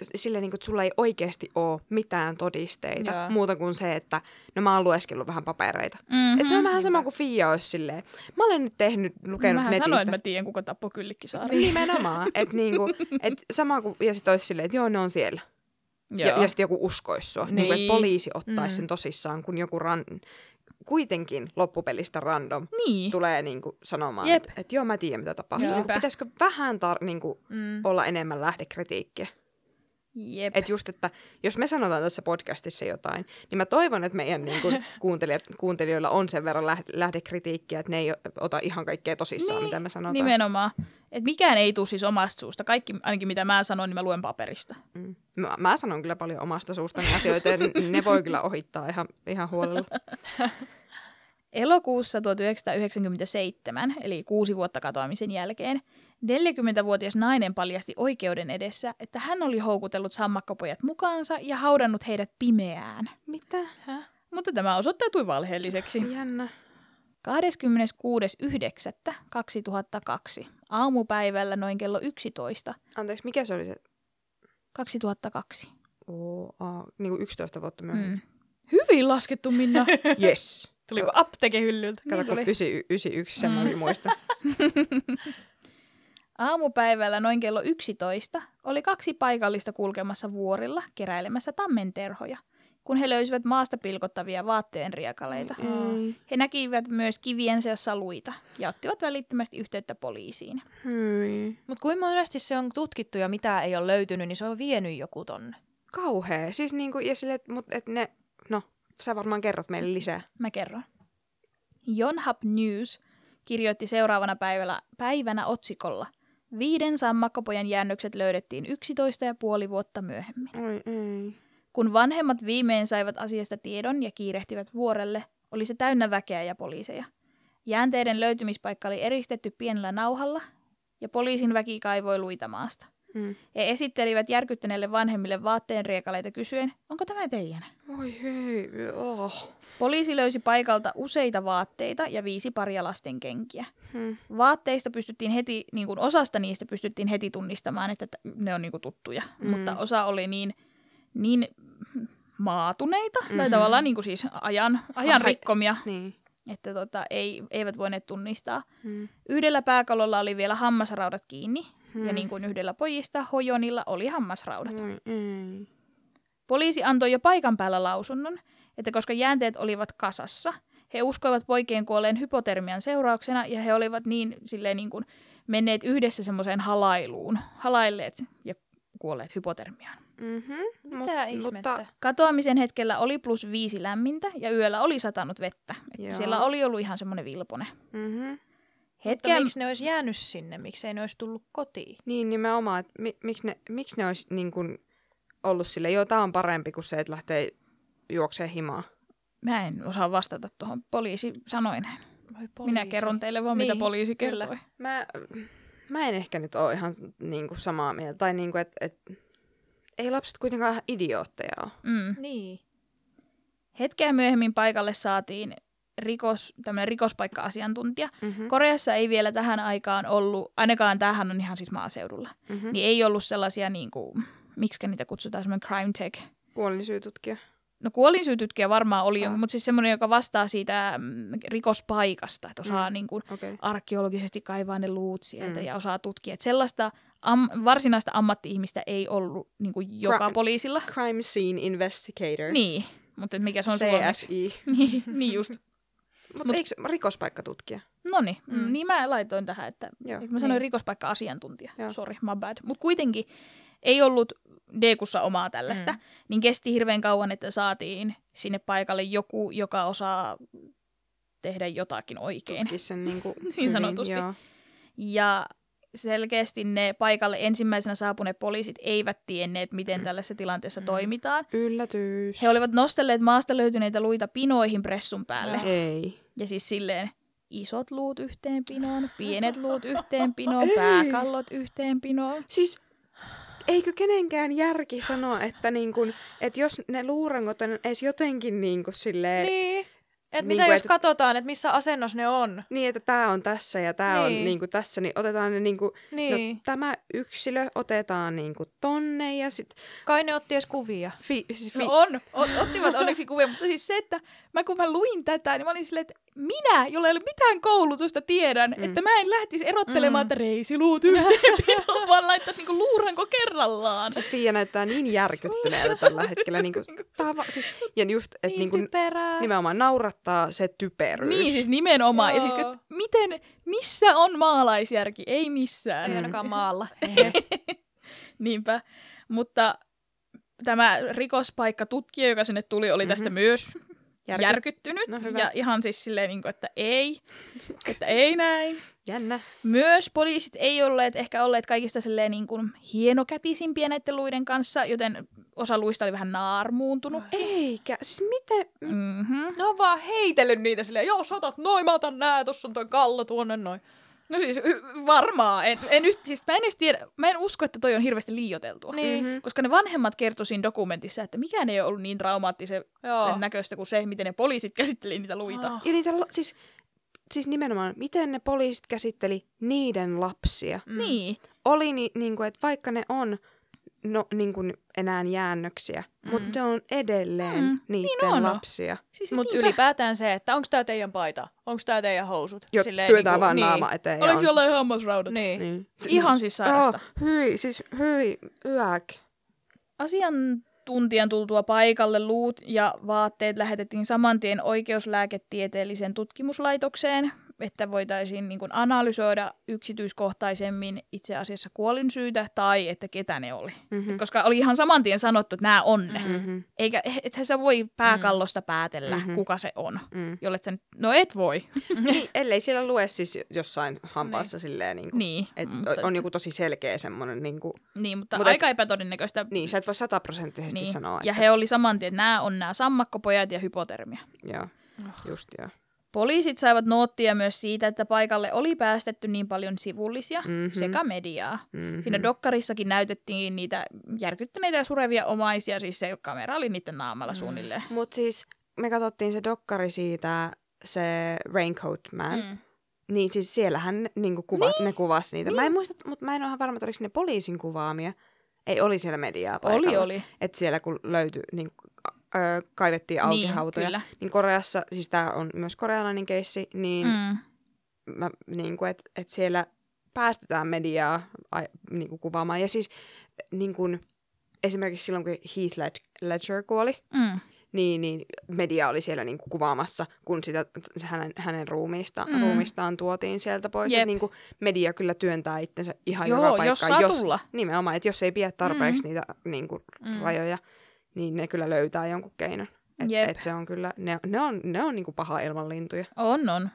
s- silleen, niin kun, että sulla ei oikeasti ole mitään todisteita Joo. muuta kuin se, että no mä oon lueskellut vähän papereita. Mm-hmm. Et se on vähän sama kuin Fia olisi silleen. Mä olen nyt tehnyt, lukenut Mähän netistä. sanoin, että mä tiedän, kuka tappoi Kyllikkisaari. Nimenomaan. Että (laughs) niinku, et sama kuin, ja sitten olisi silleen, että joo, ne on siellä. Ja, ja sitten joku uskoisi sua. Niin. Niin kuin, Niin. että poliisi ottaisi Mm. sen tosissaan, kun joku ran, kuitenkin loppupelistä random niin. tulee niinku sanomaan, Jep. että et, joo, mä tiedän, mitä tapahtuu. Joo. Niin Pitäisikö vähän tar- niinku, Mm. olla enemmän lähdekritiikkiä? Jep. Että just, että jos me sanotaan tässä podcastissa jotain, niin mä toivon, että meidän niin kuin, (laughs) kuuntelijat, kuuntelijoilla on sen verran lähde, lähdekritiikkiä, että ne ei ota ihan kaikkea tosissaan, Niin, mitä me sanotaan. Nimenomaan. Et mikään ei tule siis omasta suusta. Kaikki, ainakin mitä mä sanon, niin mä luen paperista. Mm. Mä, mä sanon kyllä paljon omasta suustani asioita, ja ne voi kyllä ohittaa ihan, ihan huolella. (laughs) Elokuussa 1997, eli kuusi vuotta katoamisen jälkeen, 40-vuotias nainen paljasti oikeuden edessä, että hän oli houkutellut sammakkopojat mukaansa ja haudannut heidät pimeään. Mitä? Häh? Mutta tämä osoittautui valheelliseksi. Jännä. 26.9.2002 aamupäivällä noin kello 11. Anteeksi, mikä se oli se? 2002. Oo, a, niin kuin 11 vuotta myöhemmin. Mm. Hyvin laskettu, Minna. (laughs) Yes. Tuliko apteekin hyllyltä? Kato, Niin kun tuli. 91, sen mm. muista. (laughs) Aamupäivällä noin kello 11 oli kaksi paikallista kulkemassa vuorilla keräilemässä tammenterhoja, kun he löysivät maasta pilkottavia vaatteen riekaleita. Ei. He näkivät myös kivien seassa luita ja ottivat välittömästi yhteyttä poliisiin. Hyi. Mutta kuinka monesti se on tutkittu ja mitä ei ole löytynyt, niin se on vienyt joku tonne. Kauhea. Siis niinku, ja sille, mut, et ne, no, sä varmaan kerrot meille lisää. Mä kerron. Yonhap News kirjoitti seuraavana päivänä, päivänä otsikolla Viiden sammakkopojan jäännökset löydettiin 11 ja puoli vuotta myöhemmin. Oi ei. Kun vanhemmat viimein saivat asiasta tiedon ja kiirehtivät vuorelle, oli se täynnä väkeä ja poliiseja. Jäänteiden löytymispaikka oli eristetty pienellä nauhalla, ja poliisin väki kaivoi luita maasta. Mm. He esittelivät järkyttäneille vanhemmille vaatteen riekaleita kysyen, onko tämä teidän? Oi hei. Oh. Poliisi löysi paikalta useita vaatteita ja viisi paria lasten kenkiä. Hmm. Vaatteista pystyttiin heti, niin kuin osasta niistä pystyttiin heti tunnistamaan, että ne on niin kuin tuttuja. Mm. Mm. Mutta osa oli niin, niin maatuneita, mm-hmm. tai tavallaan niin kuin siis ajan, ajan Ai- rikkomia, Niin. että tota, ei, eivät voineet tunnistaa. Hmm. Yhdellä pääkalolla oli vielä hammasraudat kiinni, Hmm. ja niin kuin yhdellä pojista, Hojonilla oli hammasraudat. Ei. Poliisi antoi jo paikan päällä lausunnon, että koska jäänteet olivat kasassa, he uskoivat poikien kuolleen hypotermian seurauksena ja he olivat niin, silleen niin kuin menneet yhdessä semmoiseen halailuun, halailleet ja kuolleet hypotermiaan. Mm-hmm. Mitä ihmettä? Mutta, Katoamisen hetkellä oli plus viisi lämmintä ja yöllä oli satanut vettä. Siellä oli ollut ihan semmoinen vilpone. mm-hmm. Mutta Hetken, miksi ne olisi jäänyt sinne? Miksi ei ne olisi tullut kotiin? Niin nimenomaan, että mi, miksi, ne, miksi ne olisi niin kuin ollut sille, joo, tää on parempi kuin se, että lähtee juokseen himaa. mä en osaa vastata tuohon. Poliisi sanoi näin. Voi Minä kerron teille vaan, mitä Niin, poliisi kyllä. kertoi. Mä, mä en ehkä nyt ole ihan niin kuin samaa mieltä. Tai niin kuin, että et, ei lapset kuitenkaan ihan idiootteja ole. Mm. Niin. Hetkeä myöhemmin paikalle saatiin rikos, tämmöinen rikospaikka-asiantuntija. Mm-hmm. Koreassa ei vielä tähän aikaan ollut, ainakaan tämähän on ihan siis maaseudulla, Mm-hmm. niin ei ollut sellaisia, niin kuin, miksi niitä kutsutaan, semmoinen crime tech. Kuolinsyytutkija. No kuolinsyytytkijä varmaan oli, Ah. mutta siis semmoinen, joka vastaa siitä mm, rikospaikasta, että osaa Mm. niin kuin. Okay. arkeologisesti kaivaa ne luut sieltä Mm. ja osaa tutkia. Et sellaista am, varsinaista ammatti-ihmistä ei ollut niin kuin joka Cri- poliisilla. Crime Scene Investigator. Niin, mutta mikä se on suomeksi? CSI. (laughs) niin, niin just. Mutta Mut- eikö rikospaikkatutkija? No niin, Mm. mm. niin mä laitoin tähän, että Joo. mä sanoin Niin. rikospaikka-asiantuntija. Joo. Sorry, my bad. Mutta kuitenkin ei ollut Dekussa omaa tällaista, Mm. mm. niin kesti hirveän kauan, että saatiin sinne paikalle joku, joka osaa tehdä jotakin oikein. Tutki sen (laughs) niin, kuin Niin sanotusti. Joo. Ja selkeästi ne paikalle ensimmäisenä saapuneet poliisit eivät tienneet, miten Mm. tällaisessa tilanteessa toimitaan. Yllätys. He olivat nostelleet maasta löytyneitä luita pinoihin pressun päälle. Ei. Ja siis silleen isot luut yhteen pinoon, pienet luut (laughs) yhteen pinoon, Ei. pääkallot yhteen pinoon. Siis eikö kenenkään järki sanoa, että, niin kun, että jos ne luurangot on edes jotenkin niin kuin silleen, niin. Niin. Et Niin mitä kuin, jos et- katsotaan, että missä asennossa ne on? niin, että tämä on tässä ja tämä on Niin. niin kuin tässä, niin otetaan ne niin kuin, Niin. no, tämä yksilö otetaan niin kuin tonne ja sitten Kai ne otti edes kuvia. fi, siis fi, No on, o- ottivat onneksi kuvia, mutta siis se, että mä kun mä luin tätä, niin mä olin silleen, että minä, jolla ei ole mitään koulutusta, tiedän, Mm. mm. että mä en lähtisi erottelemaan, Mm. mm. että reisiluut yhteen pinoon, (laughs) vaan laittaa niinku luuranko kerrallaan. siis Fia näyttää niin järkyttyneeltä tällä hetkellä. niin kuin, tää va, siis, ja just, että Niin, niin typerää. nimenomaan naurattaa se typeryys. Niin siis nimenomaan. Ja siis, Joo. että miten, missä on maalaisjärki? Ei missään. Ei ainakaan maalla. (laughs) Niinpä. Mutta tämä rikospaikkatutkija, joka sinne tuli, oli tästä Mhm. myös Järky- järkyttynyt. No hyvä. ja ihan siis silleen, niin kuin, että ei, (laughs) että ei näin. Jännä. Myös poliisit ei olleet ehkä olleet kaikista silleen niin kuin hienokätisimpiä näiden luiden kanssa, joten osa luista oli vähän naarmuuntunut. Eikä. Siis miten? Mm-hmm. Ne on vaan heitellyt niitä silleen, joo, sä otat noin, mä otan nää, tossa on toi kallo tuonne noin. No siis varmaan. En, en, siis mä en edes tiedä, mä en usko, että toi on hirveästi liioteltua. Niin. Mhm. Koska ne vanhemmat kertoi siinä dokumentissa, että mikään ei ole ollut niin traumaattisen Joo. näköistä kuin se, miten ne poliisit käsitteli niitä luita. Oh. Ja niitä, siis, siis nimenomaan, miten ne poliisit käsitteli niiden lapsia. Mm. Niin. Oli ni, niin kuin, että vaikka ne on no, niin kuin enää jäännöksiä, mm. mutta se on edelleen Mm, mm, niin niiden on. lapsia. Siis Mutta ylipäätään se, että onko tää teidän paita, onko tää teidän housut. Jo, Silleen työtään niinku- vaan niin. naama eteen. Oliko on- jollain hammasraudat? Niin. Niin. Ihan siis sairasta. Oh, hyi, siis hyi, yäk. Asiantuntijan tultua paikalle luut ja vaatteet lähetettiin saman tien oikeuslääketieteelliseen tutkimuslaitokseen, että voitaisiin niin kuin analysoida yksityiskohtaisemmin itse asiassa kuolinsyytä tai että ketä ne oli. Mm-hmm. Et koska oli ihan saman tien sanottu, että nämä on ne. Mm-hmm. Eikä, ethän sä voi pääkallosta päätellä, Mhm. kuka se on. Mm. Jollet sen, no et voi. (laughs) Niin, ellei siellä lue siis jossain hampaassa silleen, niin kuin, Niin, että mutta, on joku tosi selkeä semmoinen, niin, kuin, niin, mutta Mutta et- aika epätodennäköistä. niin sä et voi sataprosenttisesti niin. sanoa. Ja että, he oli saman tien, että nämä on nämä sammakkopojat ja hypotermia. Joo, just joo. Poliisit saivat noottia myös siitä, että paikalle oli päästetty niin paljon sivullisia Mhm. sekä mediaa. Mm-hmm. Siinä dokkarissakin näytettiin niitä järkyttyneitä ja surevia omaisia, siis se kamera oli niiden naamalla Mm. suunnilleen. Mutta siis me katsottiin se dokkari siitä, se Raincoat Man. Mm. Mm. Niin siis siellähän niinku kuva, niin. ne kuvasi niitä. Niin. Mä en muista, mutta mä en ole ihan varma, että oliko ne poliisin kuvaamia. Ei, oli siellä mediaa paikalla. Oli, oli. Että siellä kun löytyi, niin, ö, kaivettiin auki niin, hautoja. Kyllä. Niin Koreassa, siis tämä on myös korealainen keissi, niin mm. Mä, niin kuin, että et siellä päästetään mediaa ai, niin kuin kuvaamaan. Ja siis niin kuin, esimerkiksi silloin, kun Heath Led- Ledger kuoli, Mm. niin, niin media oli siellä niin kuin kuvaamassa, kun sitä hänen, hänen ruumiista, Mm. ruumistaan tuotiin sieltä pois. Jep. Et niin kuin media kyllä työntää itsensä ihan Joo, joka jos paikkaan. satulla. nimenomaan, että jos ei pidä tarpeeksi Mm. niitä niin kuin, mm. rajoja, niin ne kyllä löytää jonkun keinon. Et, Jep. et se on kyllä, ne, ne on, ne on niin kuin paha ilmanlintuja. On, on.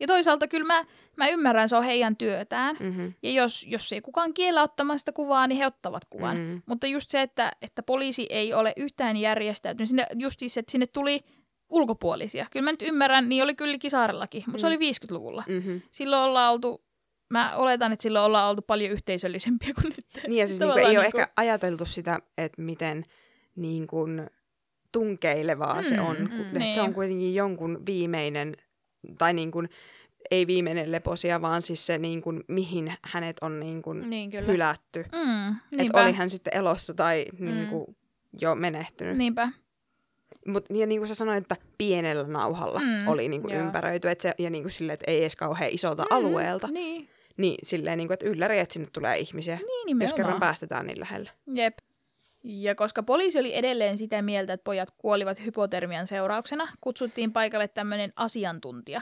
Ja toisaalta kyllä mä, mä ymmärrän, se on heidän työtään. Mm-hmm. Ja jos, jos ei kukaan kiellä ottamaan sitä kuvaa, niin he ottavat kuvan. Mm. Mm. Mutta just se, että, että poliisi ei ole yhtään järjestäytynyt, sinne, just siis, että sinne tuli ulkopuolisia. Kyllä mä nyt ymmärrän, niin oli kyllä Kisaarellakin, mutta mm. se oli 50-luvulla. Mm-hmm. Silloin ollaan oltu, mä oletan, että silloin ollaan oltu paljon yhteisöllisempiä kuin nyt. Niin ja siis niinku ei ole niinku- ehkä ajateltu sitä, että miten niin kuin, tunkeilevaa mm, se on. mm, Kun, niin. Se on kuitenkin jonkun viimeinen, tai niin kuin, ei viimeinen leposia, vaan siis se, niin kuin, mihin hänet on niin kuin, Niin kyllä. hylätty. Mm, Että oli hän sitten elossa tai Mm. niin kuin, jo menehtynyt. Niinpä. Mut, ja niin kuin sä sanoit, että pienellä nauhalla Mm, mm, oli niin kuin joo. ympäröity, et se, ja niin kuin silleen, että ei edes kauhean isolta Mm, alueelta. Niin, Niin silleen, niin kuin, että ylläri, että sinne tulee ihmisiä, niin jos kerran päästetään niin lähelle. Jep. Ja koska poliisi oli edelleen sitä mieltä, että pojat kuolivat hypotermian seurauksena, kutsuttiin paikalle tämmöinen asiantuntija.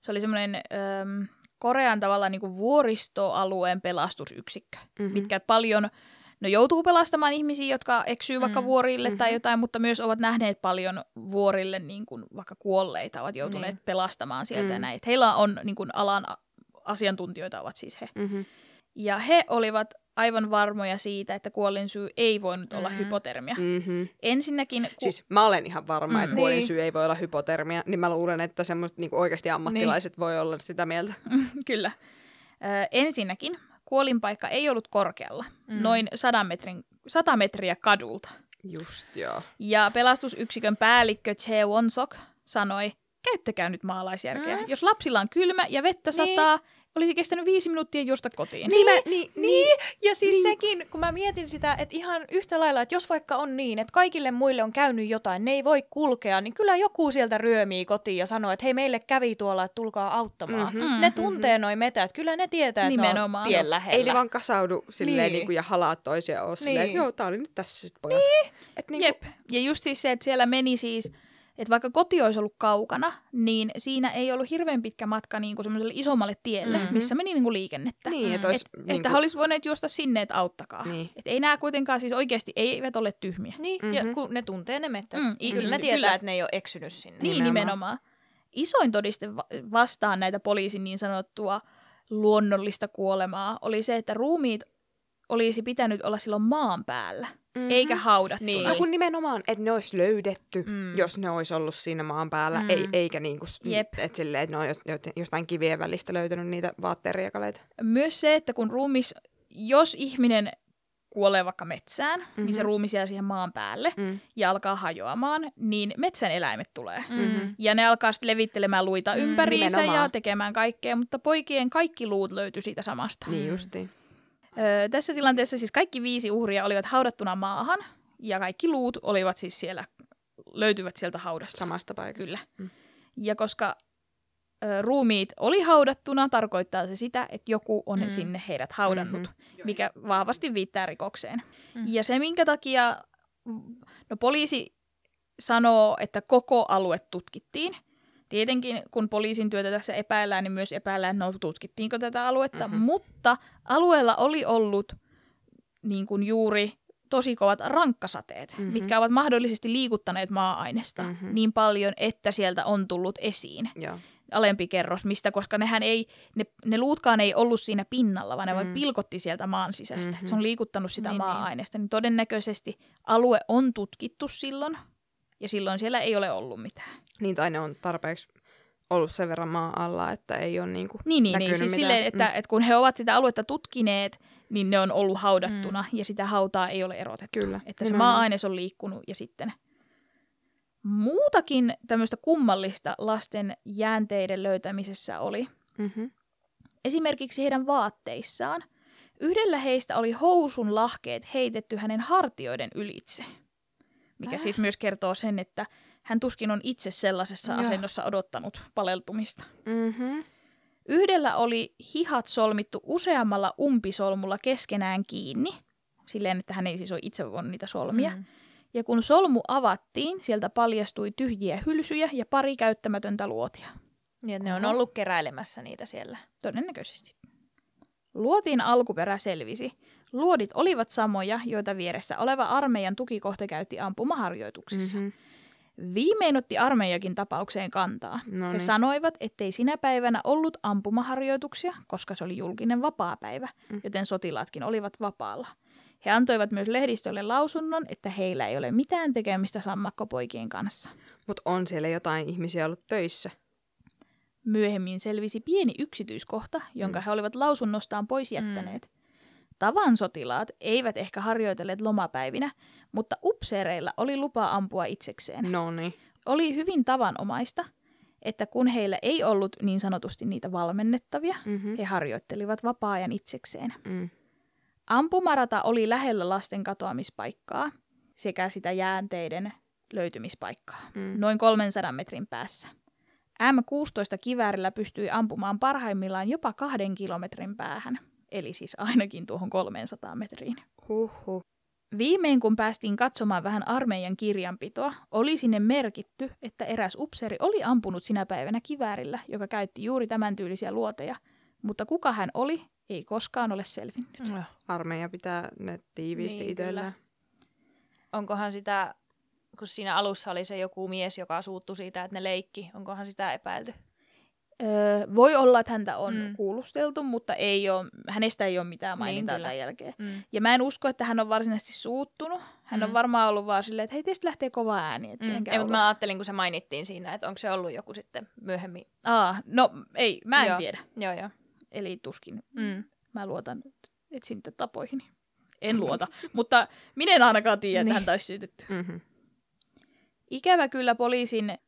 Se oli semmoinen öm, Korean tavalla niin kuin vuoristoalueen pelastusyksikkö, Mhm. mm-hmm. mitkä paljon no joutuu pelastamaan ihmisiä, jotka eksyy vaikka Mm, vuorille mm-hmm. tai mhm. jotain, mutta myös ovat nähneet paljon vuorille niin kuin vaikka kuolleita, ovat joutuneet Niin. pelastamaan sieltä Mm. ja näin. Heillä on niin kuin alan asiantuntijoita ovat siis he. Mm-hmm. Ja he olivat aivan varmoja siitä, että kuolinsyy ei voinut olla Mhm. hypotermia. Mm-hmm. Ensinnäkin, ku... Siis mä olen ihan varma, Mm. että kuolin Niin. ei voi olla hypotermia, niin mä luulen, että semmoiset niin oikeasti ammattilaiset niin. voi olla sitä mieltä. (laughs) kyllä. Ö, ensinnäkin kuolinpaikka ei ollut korkealla, mm. noin 100, metrin, 100 metriä kadulta. Just joo. Ja pelastusyksikön päällikkö Che Wonsok sanoi, käyttäkää nyt maalaisjärkeä. Mm. Jos lapsilla on kylmä ja vettä Niin. sataa, olisi kestänyt viisi minuuttia juosta kotiin. Niin, mä, niin, niin. Ja siis Niin. niin. sekin, kun mä mietin sitä, että ihan yhtä lailla, että jos vaikka on niin, että kaikille muille on käynyt jotain, ne ei voi kulkea, niin kyllä joku sieltä ryömii kotiin ja sanoo, että hei meille kävi tuolla, että tulkaa auttamaan. Mhm, Mm-hmm. Ne tuntee noi metät, kyllä ne tietää, että ne on Nimenomaan. tien lähellä. Ei ne vaan kasaudu silleen Niin. niin. kuin, ja halaa toisia ole Niin. joo, tää oli nyt tässä sit pojat. Niin. Et, niin Jep. Ja just siis se, että siellä meni siis, että vaikka koti olisi ollut kaukana, niin siinä ei ollut hirveän pitkä matka niin kuin semmoiselle isommalle tielle, Mhm. mm-hmm. missä meni niin kuin liikennettä. Niin, että olisi... Et, niin että he olisi voineet juosta sinne, että auttakaa. Niin. Et ei nämä kuitenkaan siis oikeasti eivät ole tyhmiä. Niin, Mhm. ja kun ne tuntee ne mettät. Mm, Mm, kyllä ne tietää, kyllä. että ne ei ole eksynyt sinne. Niin Nimenomaan. nimenomaan. Isoin todiste va- vastaan näitä poliisin niin sanottua luonnollista kuolemaa oli se, että ruumiit olisi pitänyt olla silloin maan päällä, Mhm. eikä haudattuna. Niin. No kun nimenomaan, että ne olisi löydetty, Mm. jos ne olisi ollut siinä maan päällä, Mm. ei, eikä niinku, Jep. että silleen, että ne on jo- jo- jostain kivien välistä löytänyt niitä vaatteriekaleita. Myös se, että kun ruumis, jos ihminen kuolee vaikka metsään, mm-hmm. niin se Mhm. ruumis jää siihen maan päälle Mm. ja alkaa hajoamaan, niin metsän eläimet tulee. Mm. Ja ne alkaa sitten levittelemään luita Mm, ympäriinsä ja tekemään kaikkea, mutta poikien kaikki luut löytyi siitä samasta. Niin Mm. justiin. Öö, tässä tilanteessa siis kaikki viisi uhria olivat haudattuna maahan ja kaikki luut olivat siis siellä, löytyvät sieltä haudasta. Samasta paikasta. Kyllä. Mm. Ja koska ö, ruumiit oli haudattuna, tarkoittaa se sitä, että joku on Mm. sinne heidät haudannut, Mhm. mm-hmm. mikä vahvasti viittaa rikokseen. Mm. Ja se, minkä takia no, poliisi sanoo, että koko alue tutkittiin. Tietenkin, kun poliisin työtä tässä epäillään, niin myös epäillään, no tutkittiinko tätä aluetta. Mhm. Mm-hmm. Mutta alueella oli ollut niin kuin juuri tosi kovat rankkasateet, Mhm. mm-hmm. mitkä ovat mahdollisesti liikuttaneet maa-ainesta Mhm. mm-hmm. niin paljon, että sieltä on tullut esiin Joo. alempi kerros, mistä, koska nehän ei, ne, ne luutkaan ei ollut siinä pinnalla, vaan ne Mm. vain pilkotti sieltä maan sisästä. Mhm. Se on liikuttanut sitä niin, niin. maa-ainesta, niin todennäköisesti alue on tutkittu silloin, ja silloin siellä ei ole ollut mitään. Niin, tai ne on tarpeeksi ollut sen verran maan alla, että ei ole niinku Niin, niin, niin siis mitään. silleen, että, Mm. mm. että kun he ovat sitä aluetta tutkineet, niin ne on ollut haudattuna, mm. ja sitä hautaa ei ole erotettu. Kyllä, Että se nimenomaan. maa-aines on liikkunut, ja sitten muutakin tämmöistä kummallista lasten jäänteiden löytämisessä oli. Mm-hmm. Esimerkiksi heidän vaatteissaan. Yhdellä heistä oli housun lahkeet heitetty hänen hartioiden ylitse, mikä Äh? siis myös kertoo sen, että hän tuskin on itse sellaisessa Joo. asennossa odottanut paleltumista. Mm-hmm. Yhdellä oli hihat solmittu useammalla umpisolmulla keskenään kiinni, silleen, että hän ei siis ole itse voinut niitä solmia. Mm. Mm. Ja kun solmu avattiin, sieltä paljastui tyhjiä hylsyjä ja pari käyttämätöntä luotia. Että ne on ollut keräilemässä niitä siellä. Todennäköisesti. Luotiin alkuperä selvisi. Luodit olivat samoja, joita vieressä oleva armeijan tukikohta käytti ampumaharjoituksissa. Mm-hmm. Viimein otti armeijakin tapaukseen kantaa. No He niin. sanoivat, ettei sinä päivänä ollut ampumaharjoituksia, koska se oli julkinen vapaapäivä, Mm. joten sotilaatkin olivat vapaalla. He antoivat myös lehdistölle lausunnon, että heillä ei ole mitään tekemistä sammakkopoikien kanssa. Mutta on siellä jotain ihmisiä ollut töissä. Myöhemmin selvisi pieni yksityiskohta, jonka Mm. he olivat lausunnostaan pois Mm. jättäneet. Tavan sotilaat eivät ehkä harjoitelleet lomapäivinä, mutta upseereilla oli lupa ampua itsekseen. No niin. Oli hyvin tavanomaista, että kun heillä ei ollut niin sanotusti niitä valmennettavia, Mm-hmm. he harjoittelivat vapaa-ajan itsekseen. Mm. Ampumarata oli lähellä lasten katoamispaikkaa sekä sitä jäänteiden löytymispaikkaa, Mm. noin 300 metrin päässä. M16 kiväärillä pystyi ampumaan parhaimmillaan jopa kahden kilometrin päähän, eli siis ainakin tuohon 300 metriin. Huhhuh. Viimein kun päästiin katsomaan vähän armeijan kirjanpitoa, oli sinne merkitty, että eräs upseeri oli ampunut sinä päivänä kiväärillä, joka käytti juuri tämän tyylisiä luoteja, mutta kuka hän oli, ei koskaan ole selvinnyt. No. Armeija pitää ne tiiviisti Niin, itsellään. Onkohan sitä, kun siinä alussa oli se joku mies, joka suuttui siitä, että ne leikki, onkohan sitä epäilty? Öö, voi olla, että häntä on Mm. kuulusteltu, mutta ei ole, hänestä ei ole mitään mainintaa kyllä. tämän jälkeen. Mm. Ja mä en usko, että hän on varsinaisesti suuttunut. Hän on Mm. varmaan ollut vaan silleen, että hei, teistä lähtee kova ääni. Että Mm. Ei, mutta ulos. mä ajattelin, kun se mainittiin siinä, että onko se ollut joku sitten myöhemmin. Aa, no ei, mä en Joo. tiedä. Joo, joo. Eli tuskin Mm. mä luotan etsintä tapoihin. En (laughs) luota, mutta minä en ainakaan tiedä, että Niin. häntä olisi syytetty. Mm-hmm. Ikävä kyllä poliisin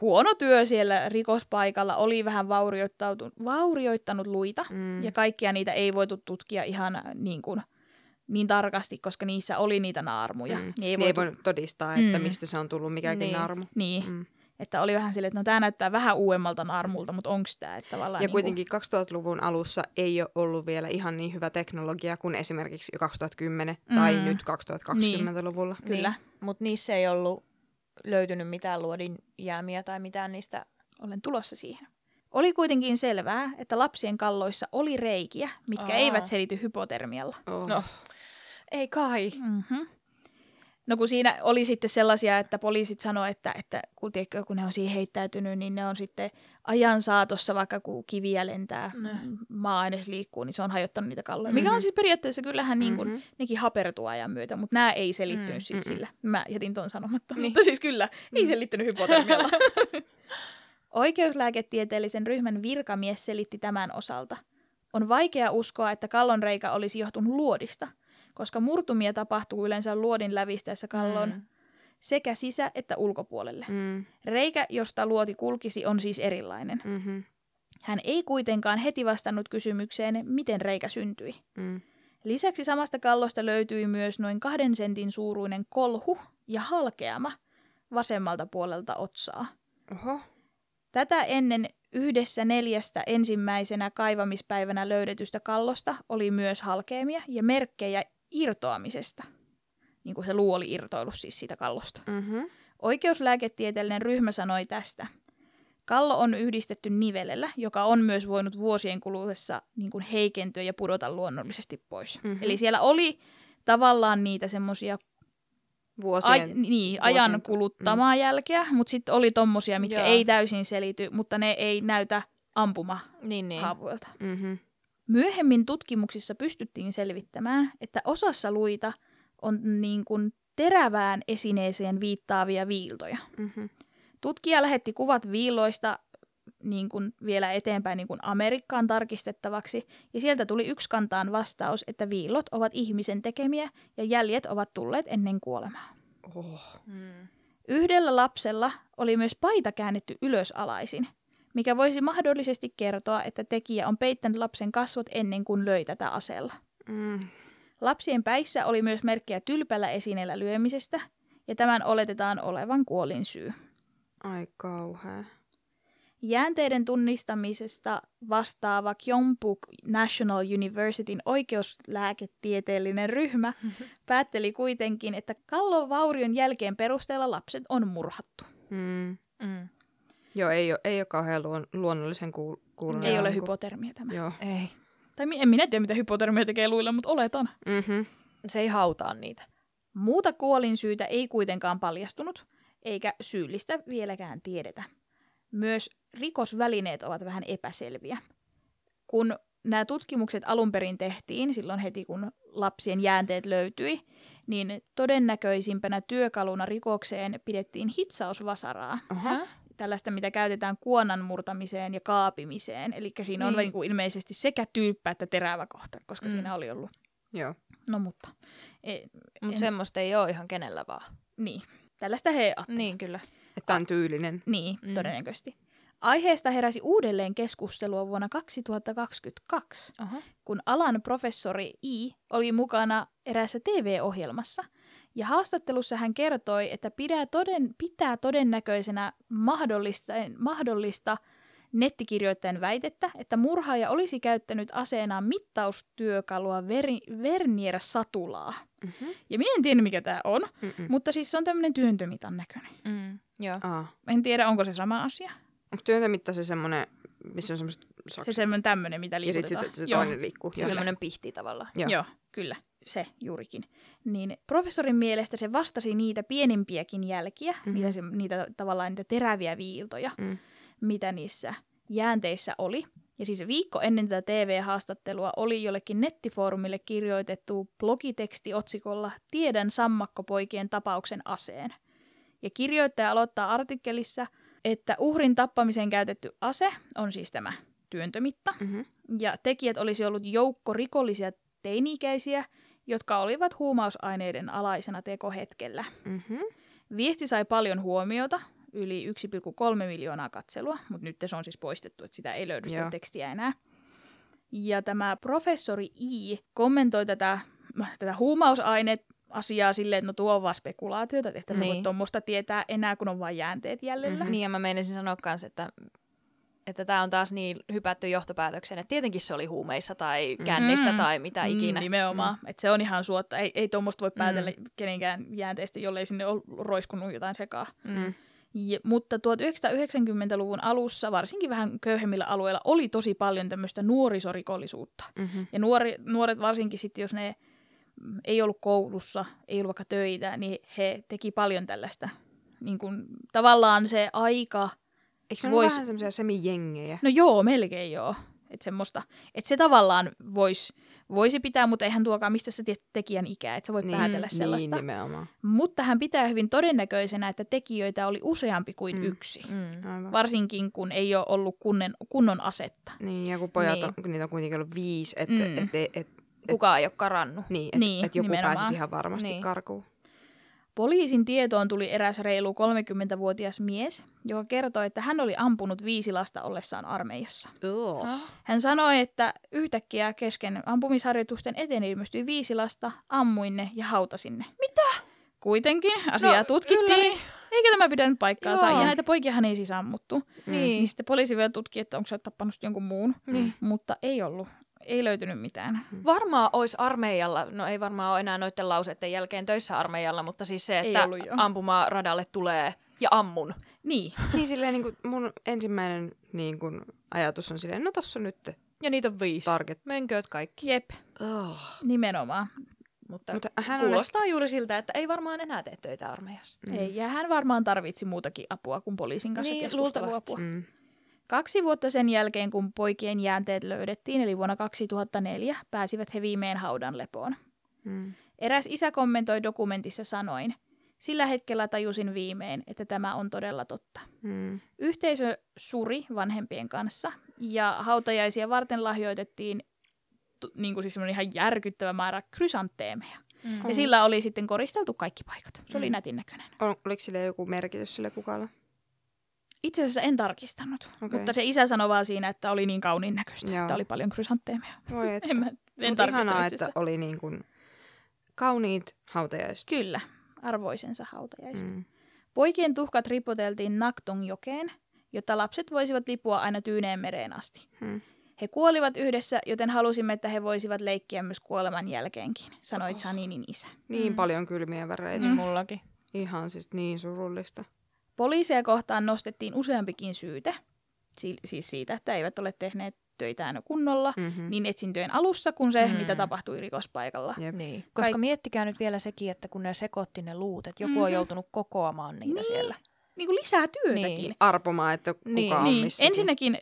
huono työ siellä rikospaikalla oli vähän vaurioittanut luita. Mm. Ja kaikkia niitä ei voitu tutkia ihan niin, kuin, niin tarkasti, koska niissä oli niitä naarmuja. Mm. Niin Ei, ei niin ei voitu, voinut todistaa, että Mm. mistä se on tullut mikäkin Niin. naarmu. Niin, Mm. että oli vähän silleen, että no tämä näyttää vähän uudemmalta naarmulta, mutta onko tämä? Että tavallaan Ja niin kuitenkin 2000-luvun alussa ei ole ollut vielä ihan niin hyvä teknologia kuin esimerkiksi 2010 tai Mm. nyt 2020-luvulla. Kuin, kyllä, Niin. Mutta niissä ei ollut löytynyt mitään luodin jäämiä tai mitään niistä. olen tulossa siihen. Oli kuitenkin selvää, että lapsien kalloissa oli reikiä, mitkä Aa. eivät selity hypotermialla. Oh. No, ei kai. Mm-hmm. No kun siinä oli sitten sellaisia, että poliisit sanoi, että, että kun, tiedätkö, kun ne on siihen heittäytynyt, niin ne on sitten ajan saatossa, vaikka kun kiviä lentää, mm, maa edes liikkuu, niin se on hajottanut niitä kalloja. Mikä Mhm. on siis periaatteessa kyllähän niin kuin, Mhm. nekin hapertuu ajan myötä, mutta nämä ei selittynyt Mm, siis mm-mm. sillä. Mä jätin ton sanomatta, Niin. mutta siis kyllä, ei Mm. selittynyt hypotermialla. (laughs) Oikeuslääketieteellisen ryhmän virkamies selitti tämän osalta. On vaikea uskoa, että kallonreikä olisi johtunut luodista, koska murtumia tapahtuu yleensä luodin lävistäessä kallon Mm. Sekä sisä- että ulkopuolelle. Mm. Reikä, josta luoti kulkisi, on siis erilainen. Mm-hmm. Hän ei kuitenkaan heti vastannut kysymykseen, miten reikä syntyi. Mm. Lisäksi samasta kallosta löytyi myös noin kahden sentin suuruinen kolhu ja halkeama vasemmalta puolelta otsaa. Oho. Tätä ennen yhdessä neljästä ensimmäisenä kaivamispäivänä löydetystä kallosta oli myös halkeamia ja merkkejä irtoamisesta. Niin kuin se luu oli irtoillut siis siitä kallosta. Mm-hmm. Oikeuslääketieteellinen ryhmä sanoi tästä. Kallo on yhdistetty nivelellä, joka on myös voinut vuosien kuluessa niin kuin heikentyä ja pudota luonnollisesti pois. Mhm. Eli siellä oli tavallaan niitä semmoisia Vuosien... Ai, niin, vuosien ajan kuluttamaa mm. jälkeä, mutta sitten oli tommosia, mitkä Joo. ei täysin selity, mutta ne ei näytä ampuma Niin, niin. haavoilta. Mm-hmm. Myöhemmin tutkimuksissa pystyttiin selvittämään, että osassa luita on niin kuin terävään esineeseen viittaavia viiltoja. Mm-hmm. Tutkija lähetti kuvat viiloista niin kuin vielä eteenpäin niin kuin Amerikkaan tarkistettavaksi, ja sieltä tuli yksi kantaan vastaus, että viillot ovat ihmisen tekemiä ja jäljet ovat tulleet ennen kuolemaa. Oh. Mm. Yhdellä lapsella oli myös paita käännetty ylösalaisin, mikä voisi mahdollisesti kertoa, että tekijä on peittänyt lapsen kasvot ennen kuin löi tätä aseella. Mm. Lapsien päissä oli myös merkkejä tylpällä esineellä lyömisestä, ja tämän oletetaan olevan kuolin syy. Ai kauhea. Jäänteiden tunnistamisesta vastaava Kyompuk National Universityn oikeuslääketieteellinen ryhmä (laughs) päätteli kuitenkin, että kallon vaurion jälkeen perusteella lapset on murhattu. Mm. Mm. Joo, ei ole, ei ole kauhean luon, luonnollisen kuul- kuulunut. Ei ole niinku- hypotermia tämä. Joo. Ei. Tai en minä tiedä, mitä hypotermia tekee luilla, mutta oletan. Mm-hmm. Se ei hautaa niitä. Muuta kuolinsyytä ei kuitenkaan paljastunut, eikä syyllistä vieläkään tiedetä. Myös rikosvälineet ovat vähän epäselviä. Kun nämä tutkimukset alun perin tehtiin, silloin heti kun lapsien jäänteet löytyi, niin todennäköisimpänä työkaluna rikokseen pidettiin hitsausvasaraa. Oho. Tällaista, mitä käytetään kuonan murtamiseen ja kaapimiseen. Eli siinä on Niin. niin. Niin ilmeisesti sekä tyyppä että terävä kohta, koska Mm. siinä oli ollut Joo. No mutta, e, Mutta En- semmoista ei ole ihan kenellä vaan. niin. Tällaista he ajattelivat. Niin, kyllä. Että on tyylinen. Niin, Mm. todennäköisesti. Aiheesta heräsi uudelleen keskustelua vuonna 2022, Aha. kun alan professori I oli mukana eräässä TV-ohjelmassa. Ja haastattelussa hän kertoi, että pitää, toden, pitää todennäköisenä mahdollista, mahdollista nettikirjoittajan väitettä, että murhaaja olisi käyttänyt aseenaan mittaustyökalua veri, Vernier-satulaa. Mm-hmm. Ja minä en tiedä, mikä tämä on, Mm-mm. mutta siis se on tämmöinen työntömitan näköinen. Mm, joo. Aa. En tiedä, onko se sama asia. Onko työntömitta se semmoinen, missä on semmoiset Se sakset? semmoinen tämmöinen, mitä ja liikutetaan. sitten se Joo. toinen liikkuu. Se semmoinen pihti tavallaan. Joo. Joo, kyllä. Se juurikin. Niin professorin mielestä se vastasi niitä pienimpiäkin jälkiä, mm-hmm. mitä se, niitä tavallaan niitä teräviä viiltoja, Mm. mitä niissä jäänteissä oli. Ja siis viikko ennen tätä TV-haastattelua oli jollekin nettifoorumille kirjoitettu blogiteksti otsikolla Tiedän sammakkopoikien tapauksen aseen. Ja kirjoittaja aloittaa artikkelissa, että uhrin tappamiseen käytetty ase on siis tämä työntömitta. Mm-hmm. Ja tekijät olisi ollut joukko rikollisia teini-ikäisiä, jotka olivat huumausaineiden alaisena tekohetkellä. Mm-hmm. Viesti sai paljon huomiota, yli 1,3 miljoonaa katselua, mutta nyt se on siis poistettu, että sitä ei löydy sitä tekstiä enää. Ja tämä professori I kommentoi tätä, tätä huumausaineet asiaa silleen, että no tuo on vaan spekulaatiota, että sä Niin. voit tuommoista tietää enää, kun on vain jäänteet jäljellä. Mhm. Niin, ja mä meinasin sanoa kanssa, että että tämä on taas niin hypätty johtopäätökseen, että tietenkin se oli huumeissa tai kännissä Mm. tai mitä ikinä. Mm, nimenomaan. Mm. Että se on ihan suotta. Ei, ei tuommoista voi päätellä mm. kenenkään jäänteistä, jollei sinne ole roiskunut jotain sekaa. Mm. Ja, mutta 1990-luvun alussa, varsinkin vähän köyhemmillä alueilla, oli tosi paljon tämmöistä nuorisorikollisuutta. Mm-hmm. Ja nuori, nuoret varsinkin sitten, jos ne mm, ei ollut koulussa, ei ollut vaikka töitä, niin he teki paljon tällaista. Niin kuin, tavallaan se aika, Eikö se Vois- ole vähän semmoisia semijengejä? no joo, melkein joo. Että semmoista, että se tavallaan vois, voisi pitää, mutta eihän tuokaan mistä sä tiedät tekijän ikää, että sä voit niin, päätellä sellaista. Niin, nimenomaan. Mutta hän pitää hyvin todennäköisenä, että tekijöitä oli useampi kuin Mm. yksi. Mm. Aivan. Varsinkin kun ei ole ollut kunnen, kunnon asetta. Niin, ja kun pojat Niin. on, kun niitä on kuitenkin ollut viisi, että Mm. et, et, et, Kukaan ei ole karannut. niin, et, Niin, et joku nimenomaan. pääsisi ihan varmasti Niin. niin. karkuun. Poliisin tietoon tuli eräs reilu 30-vuotias mies, joka kertoi, että hän oli ampunut viisi lasta ollessaan armeijassa. Oh. Hän sanoi, että yhtäkkiä kesken ampumisharjoitusten eteen ilmestyi viisi lasta, ammuin ne ja hautasin ne. Mitä? Kuitenkin asiaa No, tutkittiin, ylläri. eikä tämä pitänyt paikkaansa. Joo. Ja näitä poikiahan ei siis ammuttu. Niin. Niin sitten poliisi vielä tutki, että onko se tappanut jonkun muun, Niin. mutta ei ollut. Ei löytynyt mitään. Varmaan olisi armeijalla, no ei varmaan ole enää noiden lauseiden jälkeen töissä armeijalla, mutta siis se, että ampumaan radalle tulee ja ammun. Niin, (laughs) Niin silleen niin kuin mun ensimmäinen niin kuin, ajatus on silleen, no tossa on nyt Ja niitä on viisi. target. Menkööt kaikki. jep, Oh. nimenomaan. Mutta, Mutta hän on kuulostaa juuri siltä, että ei varmaan enää tee töitä armeijassa. Mm. Ei, ja hän varmaan tarvitsi muutakin apua kuin poliisin kanssa Niin, luultavasti. Mm. Kaksi vuotta sen jälkeen, kun poikien jäänteet löydettiin, eli vuonna 2004, pääsivät he viimein haudan lepoon. Mm. Eräs isä kommentoi dokumentissa sanoin, sillä hetkellä tajusin viimein, että tämä on todella totta. Mm. Yhteisö suri vanhempien kanssa ja hautajaisia varten lahjoitettiin niin kuin siis ihan järkyttävä määrä krysantteemeja. Mm. Ja sillä oli sitten koristeltu kaikki paikat. Se oli Mm. nätin näköinen. On, oliko sille joku merkitys sille kukalla? Itse asiassa en tarkistanut, Okei. mutta se isä sanoi vaan siinä, että oli niin kauniin näköistä, Joo. että oli paljon krysantteemeja. (laughs) Voi että. En, mä, en ihanaa, että oli niin kuin kauniit hautajaiset. Kyllä, arvoisensa hautajaista. Mm. Poikien tuhkat ripoteltiin Naktong-jokeen, jotta lapset voisivat lipua aina Tyyneen mereen asti. Mm. He kuolivat yhdessä, joten halusimme, että he voisivat leikkiä myös kuoleman jälkeenkin, sanoi Janinin isä. Niin Mm. paljon kylmiä väreitä. Mm. Mullakin. Ihan siis niin surullista. Poliisia kohtaan nostettiin useampikin syyte, si- siis siitä, että eivät ole tehneet töitään kunnolla, Mm-hmm. niin etsintöjen alussa kuin se, Mm. mitä tapahtui rikospaikalla. Jep. Niin. Koska Kaik- miettikää nyt vielä sekin, että kun ne sekoitti ne luut, että joku on Mhm. joutunut kokoamaan niitä Niin. siellä. Niin kuin lisää työtäkin. Niin. Arpomaan, että kuka Niin. on Niin, missäkin. ensinnäkin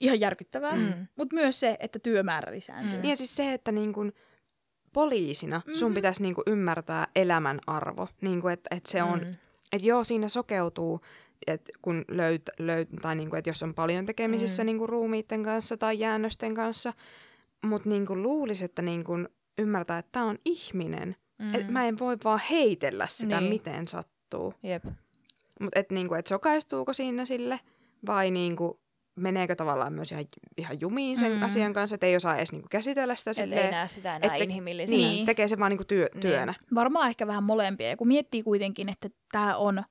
ihan järkyttävää, Mm. mm. mutta myös se, että työmäärä lisääntyy. Mm. Niin ja siis se, että niin kun poliisina mm-hmm. sun pitäisi niin kun ymmärtää elämän arvo. Niin kun, että, että se on, Mm. Että joo, siinä sokeutuu, että kun löyt, löyt, tai niin kun, että jos on paljon tekemisissä Mm. mm. niin kun ruumiitten kanssa tai jäännösten kanssa, mutta niin kun luulisi, että niin kun ymmärtää, että tämä on ihminen. Mm. Et mä en voi vaan heitellä sitä, Niin. miten sattuu. Jep. Mutta et, niinku, et sokaistuuko siinä sille vai niinku, meneekö tavallaan myös ihan, ihan jumiin sen Mm. asian kanssa, että ei osaa edes niinku käsitellä sitä Et ei näe sitä enää että- inhimillisenä. Niin, tekee se vaan niinku työ, Niin. työnä. Varmaan ehkä vähän molempia. Ja kun miettii kuitenkin, että tämä on,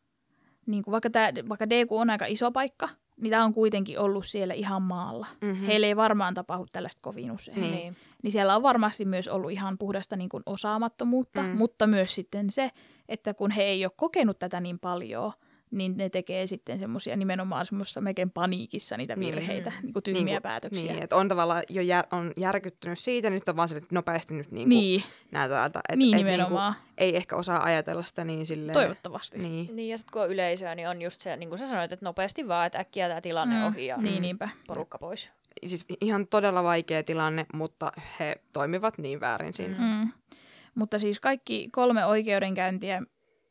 niin kuin vaikka, tää, vaikka DQ on aika iso paikka, niin tämä on kuitenkin ollut siellä ihan maalla. Mhm. Mm. Heille ei varmaan tapahdu tällaista kovin usein. Niin. Niin. Niin. siellä on varmasti myös ollut ihan puhdasta niin kuin osaamattomuutta, mm. mutta myös sitten se, että kun he ei ole kokenut tätä niin paljon, niin ne tekee sitten semmoisia nimenomaan semmoisessa melkein paniikissa niitä Niin. virheitä, Mm. niin kuin tyhmiä Niinku- päätöksiä. Niin, että on tavallaan jo jär, on järkyttynyt siitä, niin sitten on vaan sille, että nopeasti nyt niinku niin, nää täältä. Et, niin et nimenomaan. Niinku, ei ehkä osaa ajatella sitä niin silleen. Toivottavasti. Niin. Niin, ja sitten kun on yleisöä, niin on just se, niin kuin sä sanoit, että nopeasti vaan, että äkkiä tämä tilanne ohi ja Niin, niinpä. porukka pois. Siis ihan todella vaikea tilanne, mutta he toimivat niin väärin siinä. Mm. Mm. Mutta siis kaikki kolme oikeudenkäyntiä,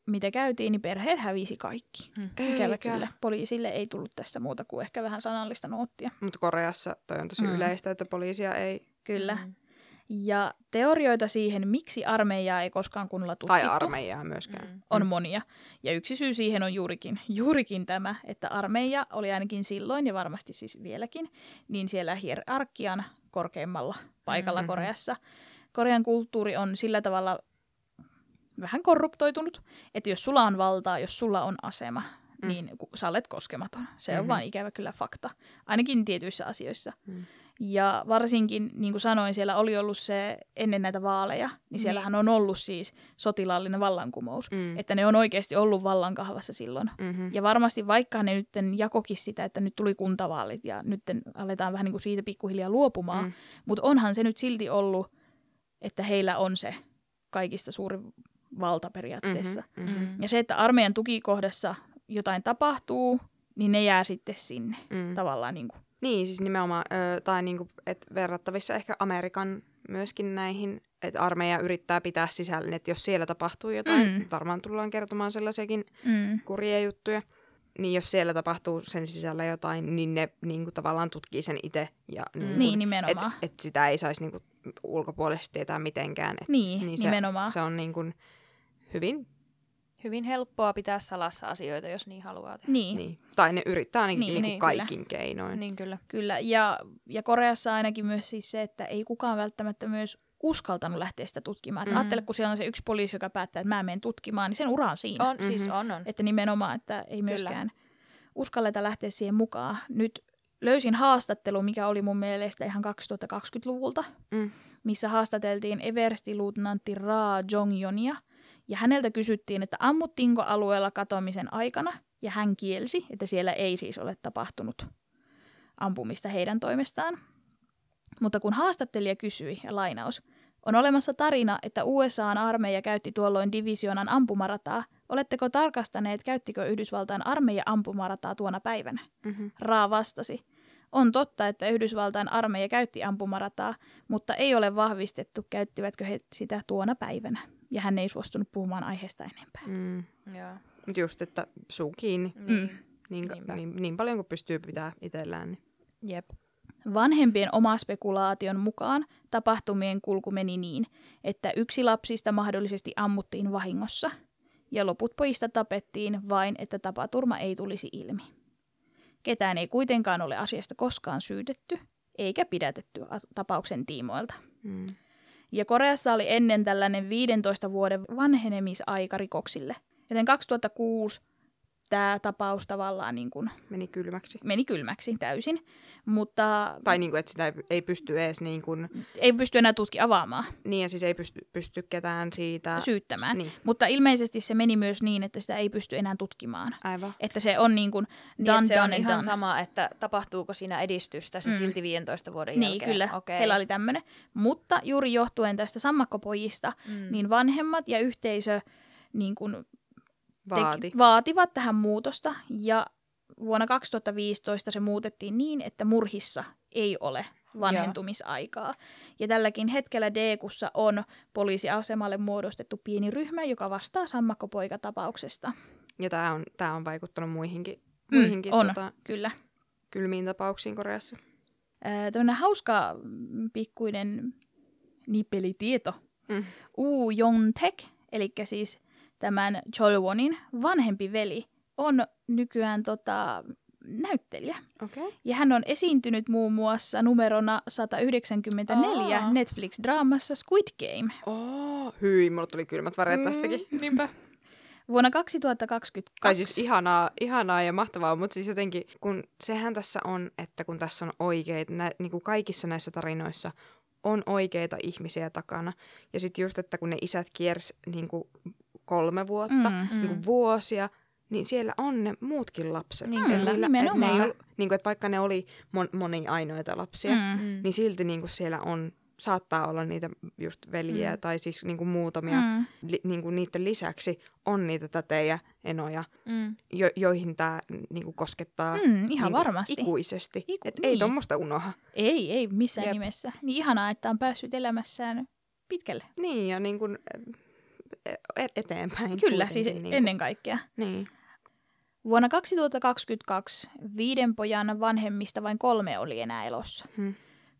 mitä käytiin, niin perheet hävisi kaikki. Ikävä Eikä. kyllä. Poliisille ei tullut tästä muuta kuin ehkä vähän sanallista noottia. Mutta Koreassa toi on tosi Mm. yleistä, että poliisia ei, Kyllä. Mm. Ja teorioita siihen, miksi armeijaa ei koskaan kunnolla tai tutkittu, armeijaa myöskään. Mm. on monia. Ja yksi syy siihen on juurikin, juurikin tämä, että armeija oli ainakin silloin, ja varmasti siis vieläkin, niin siellä hierarkian korkeimmalla paikalla Mhm. Koreassa. Korean kulttuuri on sillä tavalla vähän korruptoitunut, että jos sulla on valtaa, jos sulla on asema, Mm. niin sä olet koskematon. Se on Mhm. vaan ikävä kyllä fakta, ainakin tietyissä asioissa. Mm. Ja varsinkin, niin kuin sanoin, siellä oli ollut se ennen näitä vaaleja, niin siellähän on ollut siis sotilaallinen vallankumous. Mm. Että ne on oikeasti ollut vallankahvassa silloin. Mm-hmm. Ja varmasti vaikka ne nyt jakokin sitä, että nyt tuli kuntavaalit ja nyt aletaan vähän niin kuin siitä pikkuhiljaa luopumaan, Mm. mm. mutta onhan se nyt silti ollut, että heillä on se kaikista suurin valta periaatteessa. Mm-hmm. Mm-hmm. Ja se, että armeijan tukikohdassa jotain tapahtuu, niin ne jää sitten sinne Mm. tavallaan niin kuin. Niin, siis nimenomaan, ö, tai niinku, et verrattavissa ehkä Amerikan myöskin näihin, että armeija yrittää pitää sisällä, että jos siellä tapahtuu jotain, Mm. varmaan tullaan kertomaan sellaisiakin Mm. kurjia juttuja, niin jos siellä tapahtuu sen sisällä jotain, niin ne niinku, tavallaan tutkii sen itse. Ja, niinku, Niin, et, nimenomaan. et sitä ei saisi niinku, ulkopuolisesti tietää mitenkään. Et, Niin, niin se, nimenomaan. se on niinku, hyvin, Hyvin helppoa pitää salassa asioita, jos niin haluaa tehdä. Niin, niin. tai ne yrittää ainakin Niin, niinku, niin, kaikin keinoin. Niin kyllä. kyllä. Ja, ja Koreassa ainakin myös siis se, että ei kukaan välttämättä myös uskaltanut lähteä sitä tutkimaan. Mm. Mhm. Ajattele, kun siellä on se yksi poliisi, joka päättää, että mä menen tutkimaan, niin sen ura on siinä. On, siis Mhm. on, on. Että nimenomaan, että ei myöskään uskalleta lähteä siihen mukaan. Nyt löysin haastattelu, mikä oli mun mielestä ihan 2020-luvulta, Mm. missä haastateltiin Eversti-luutnantti Ra Jongyonia. Ja häneltä kysyttiin, että ammuttiinko alueella katoamisen aikana, ja hän kielsi, että siellä ei siis ole tapahtunut ampumista heidän toimestaan. Mutta kun haastattelija kysyi, ja lainaus, on olemassa tarina, että USAn armeija käytti tuolloin divisionan ampumarataa. Oletteko tarkastaneet, käyttikö Yhdysvaltain armeija ampumarataa tuona päivänä? Mm-hmm. Raa vastasi. On totta, että Yhdysvaltain armeija käytti ampumarataa, mutta ei ole vahvistettu, käyttivätkö he sitä tuona päivänä. Ja hän ei suostunut puhumaan aiheesta enempää. Mm. Joo. Mut Just, että suu kiinni Niin. niin, Niinpä. niin, niin paljon kuin pystyy pitää itsellään. Niin. Jep. Vanhempien oma spekulaation mukaan tapahtumien kulku meni niin, että yksi lapsista mahdollisesti ammuttiin vahingossa ja loput pojista tapettiin vain, että tapaturma ei tulisi ilmi. Ketään ei kuitenkaan ole asiasta koskaan syytetty eikä pidätetty tapauksen tiimoilta. Mm. Ja Koreassa oli ennen tällainen 15 vuoden vanhenemisaika rikoksille. Joten 2006 tämä tapaus tavallaan niin kuin Meni kylmäksi. meni kylmäksi täysin, mutta Tai niin kuin, että sitä ei, ei pysty edes niin kuin, ei pysty enää tutki avaamaan, niin ja siis ei pysty, pysty ketään siitä. syyttämään. Niin, Mutta ilmeisesti se meni myös niin, että sitä ei pysty enää tutkimaan. aivan. Että se on niin kuin Niin, done, että se on done ihan done. sama, että tapahtuuko siinä edistystä se Mm. silti 15 vuoden Niin, jälkeen. kyllä. Okei. Heillä oli tämmöinen. Mutta juuri johtuen tästä sammakkopojista, Mm. niin vanhemmat ja yhteisö niin kuin Vaati. Teki, vaativat tähän muutosta ja vuonna 2015 se muutettiin niin, että murhissa ei ole vanhentumisaikaa. Ja tälläkin hetkellä DQssa on poliisiasemalle muodostettu pieni ryhmä, joka vastaa sammakkopoikatapauksesta. Ja tämä on, tää on vaikuttanut muihinkin, Mm, muihinkin on. tota, Kyllä. kylmiin tapauksiin Koreassa. Tämmöinen hauska mm, pikkuinen nippelitieto Mm. Uu Jong-tek, eli siis tämän Cholwonin vanhempi veli, on nykyään tota, näyttelijä. Okei. Okay. Ja hän on esiintynyt muun muassa numerona 194 Aa. Netflix-draamassa Squid Game. Oh, hyi, mulla tuli kylmät väreet tästäkin. Mm, niinpä. (laughs) Vuonna 2022. Tai siis ihanaa, ihanaa ja mahtavaa, mutta siis jotenkin, kun sehän tässä on, että kun tässä on oikeita, nä, niin kuin kaikissa näissä tarinoissa on oikeita ihmisiä takana. Ja sitten just, että kun ne isät kiers niin kuin kolme vuotta, Mm. mm. niin kuin vuosia, niin siellä on ne muutkin lapset. Niin, kyllä, niillä- et ne ei ollut, niin kuin, että vaikka ne oli mon, moni ainoita lapsia, mm. Mm. Niin silti niin kuin siellä on, saattaa olla niitä just veljiä Mm. tai siis niin kuin muutamia. Mm. Li, niin kuin niiden lisäksi on niitä tätejä, enoja, Mm. jo, joihin tämä niinku koskettaa Mm, ihan niinku varmasti. ikuisesti. Iku- Et ei niin. tuommoista unoha. Ei, ei missään Jep. Nimessä. Niin ihanaa, että on päässyt elämässään pitkälle. Niin, ja niinku, e- eteenpäin. Kyllä, siis kuitenkin niinku. ennen kaikkea. Niin. Vuonna 2022 viiden pojan vanhemmista vain kolme oli enää elossa. Hmm.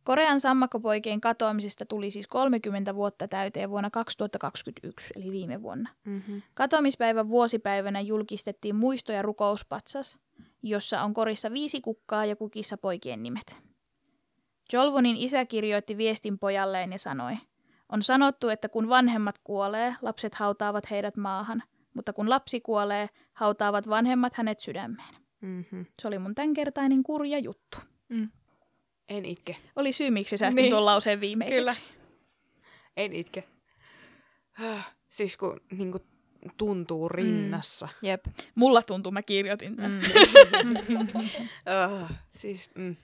Korean sammakkopoikien katoamisesta tuli siis 30 vuotta täyteen vuonna 2021, eli viime vuonna. Mm-hmm. Katoamispäivän vuosipäivänä julkistettiin muisto- ja rukouspatsas, jossa on korissa viisi kukkaa ja kukissa poikien nimet. Jolvonin isä kirjoitti viestin pojalleen ja sanoi, on sanottu, että kun vanhemmat kuolee, lapset hautaavat heidät maahan, mutta kun lapsi kuolee, hautaavat vanhemmat hänet sydämeen. Mm-hmm. Se oli mun tämänkertainen kurja juttu. Mm. En itke. Oli syy, miksi säästin Niin. niin. tuon lauseen viimeiseksi. Kyllä. En itke. Häh, Siis kun niinku, tuntuu rinnassa. Jep. Mulla tuntuu, mä kirjoitin tämän. Mm. Mm. (laughs) siis, mm.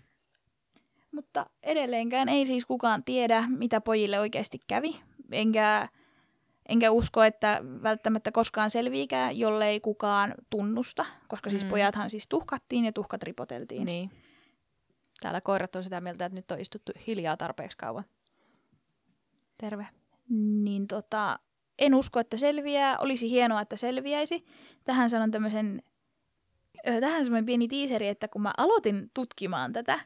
Mutta edelleenkään ei siis kukaan tiedä, mitä pojille oikeasti kävi. Enkä, enkä usko, että välttämättä koskaan selviikään, jollei kukaan tunnusta. Koska siis Mm. pojathan siis tuhkattiin ja tuhkat ripoteltiin. niin. Täällä koirat on sitä mieltä, että nyt on istuttu hiljaa tarpeeksi kauan. Terve. Niin tota, en usko, että selviää. Olisi hienoa, että selviäisi. Tähän sanon tämmöisen, tähän semmoinen pieni tiiseri, että kun mä aloitin tutkimaan tätä,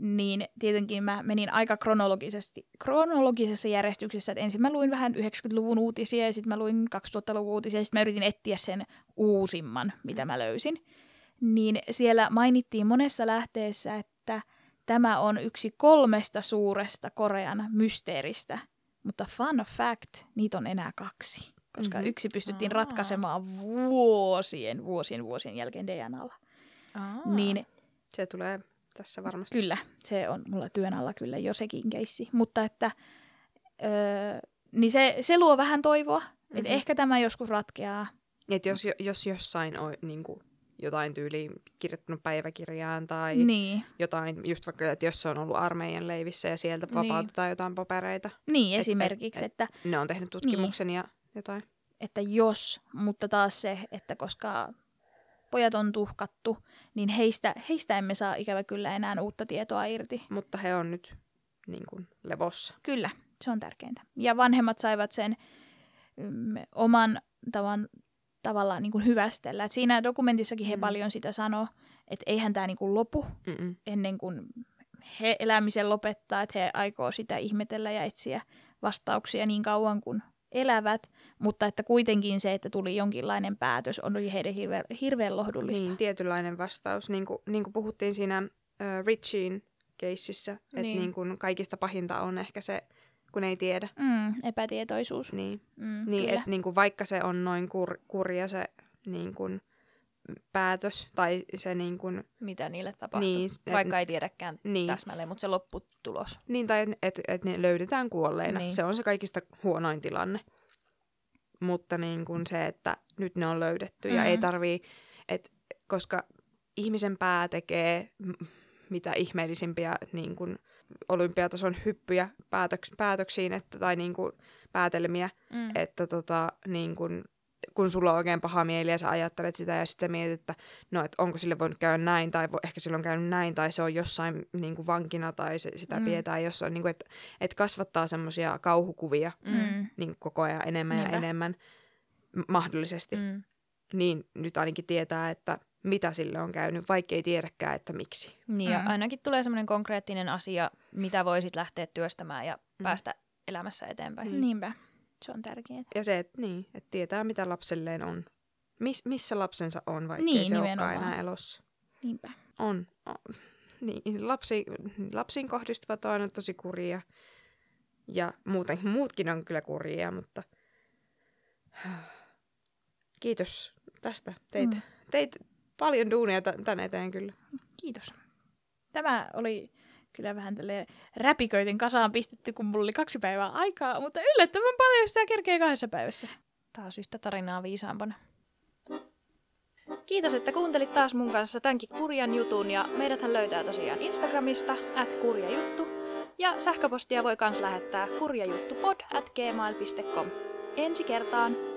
niin tietenkin mä menin aika kronologisesti, kronologisessa järjestyksessä, että ensin mä luin vähän 90-luvun uutisia ja sitten mä luin 2000-luvun uutisia ja sitten mä yritin etsiä sen uusimman, mitä mä löysin. Niin siellä mainittiin monessa lähteessä, että tämä on yksi kolmesta suuresta Korean mysteeristä, mutta fun fact, niitä on enää kaksi. Koska Mhm. mm-hmm. yksi pystyttiin Aa. ratkaisemaan vuosien, vuosien, vuosien jälkeen DNAlla. Aa. Niin Se tulee tässä varmasti. kyllä, se on mulla työn alla kyllä jo sekin keissi. Mutta että, öö, niin se, se luo vähän toivoa, mm-hmm. että ehkä tämä joskus ratkeaa. Et jos, jos jossain on niinku, jotain tyyliin kirjoittanut päiväkirjaan tai Niin, jotain, just vaikka, että jos se on ollut armeijan leivissä ja sieltä Niin. vapautetaan jotain papereita. niin Et- esimerkiksi, et- että, Ne on tehnyt tutkimuksen ja jotain. että jos, mutta taas se, että koska pojat on tuhkattu, niin heistä, heistä emme saa ikävä kyllä enää uutta tietoa irti. Mutta he on nyt niin kuin, levossa. Kyllä, se on tärkeintä. Ja vanhemmat saivat sen mm, oman tavan, tavallaan niin kuin hyvästellä. Et siinä dokumentissakin he Mm. paljon sitä sanoo, että eihän tämä niin kuin lopu Mm-mm. ennen kuin he elämisen lopettaa, että he aikoo sitä ihmetellä ja etsiä vastauksia niin kauan kuin elävät, mutta että kuitenkin se, että tuli jonkinlainen päätös, on oli heidän hirveän, hirveän lohdullista. Niin, tietynlainen vastaus. Niin kuin, niin kuin puhuttiin siinä äh, Richien keississä, että Niin. niin kuin kaikista pahinta on ehkä se, kun ei tiedä. Mm, epätietoisuus. Niin, Mm, niin että niin kuin vaikka se on noin kur, kurja se niin kuin, päätös tai se niin kuin, Mitä niille tapahtuu. Niin, et- Vaikka ei tiedäkään niin, täsmälleen, mutta se lopputulos. niin tai että et, et ne löydetään kuolleina. Niin. Se on se kaikista huonoin tilanne. Mutta niin kuin se, että nyt ne on löydetty ja ei Mhm. tarvii, et, koska ihmisen pää tekee mitä ihmeellisimpiä niin kuin olympiatason hyppyjä päätöks, päätöksiin että, tai niin kuin päätelmiä, Mm. että tota, niin kun, kun sulla on oikein paha mieli ja sä ajattelet sitä ja sitten sä mietit, että no, et onko sille voinut käydä näin tai vo, ehkä sillä on käynyt näin tai se on jossain niin kuin vankina tai se, sitä Mm. pidetään jossain, niin kuin, että et kasvattaa semmoisia kauhukuvia Mm. niin kuin koko ajan enemmän Niinpä. ja enemmän mahdollisesti, mm. Niin nyt ainakin tietää, että mitä sille on käynyt, vaikka ei tiedäkään, että miksi. Niin, ja Mm. ainakin tulee semmoinen konkreettinen asia, mitä voisit lähteä työstämään ja Mm. päästä elämässä eteenpäin. Mm. Niinpä. Se on tärkeää. Ja se, että niin, että tietää mitä lapselleen on. Mis, missä lapsensa on, vaikka Niin, se olekaan enää elossa. Niinpä. On. on. Niin, lapsi, lapsiin kohdistuvat on aina tosi kurjia. Ja muuten, muutkin on kyllä kurjia, mutta (sighs) kiitos tästä. Teit, Mm. teit paljon duunia t- tän eteen kyllä. Kiitos. Tämä oli kyllä vähän tälle räpiköiden kasaan pistetty, kun mulla oli kaksi päivää aikaa, mutta yllättävän paljon sitä kerkee kahdessa päivässä. Taas yhtä tarinaa viisaampana. Kiitos, että kuuntelit taas mun kanssa tämänkin kurjan jutun ja meidäthän löytää tosiaan Instagramista at kurjajuttu ja sähköpostia voi kans lähettää kurjajuttupod at gmail.com. Ensi kertaan!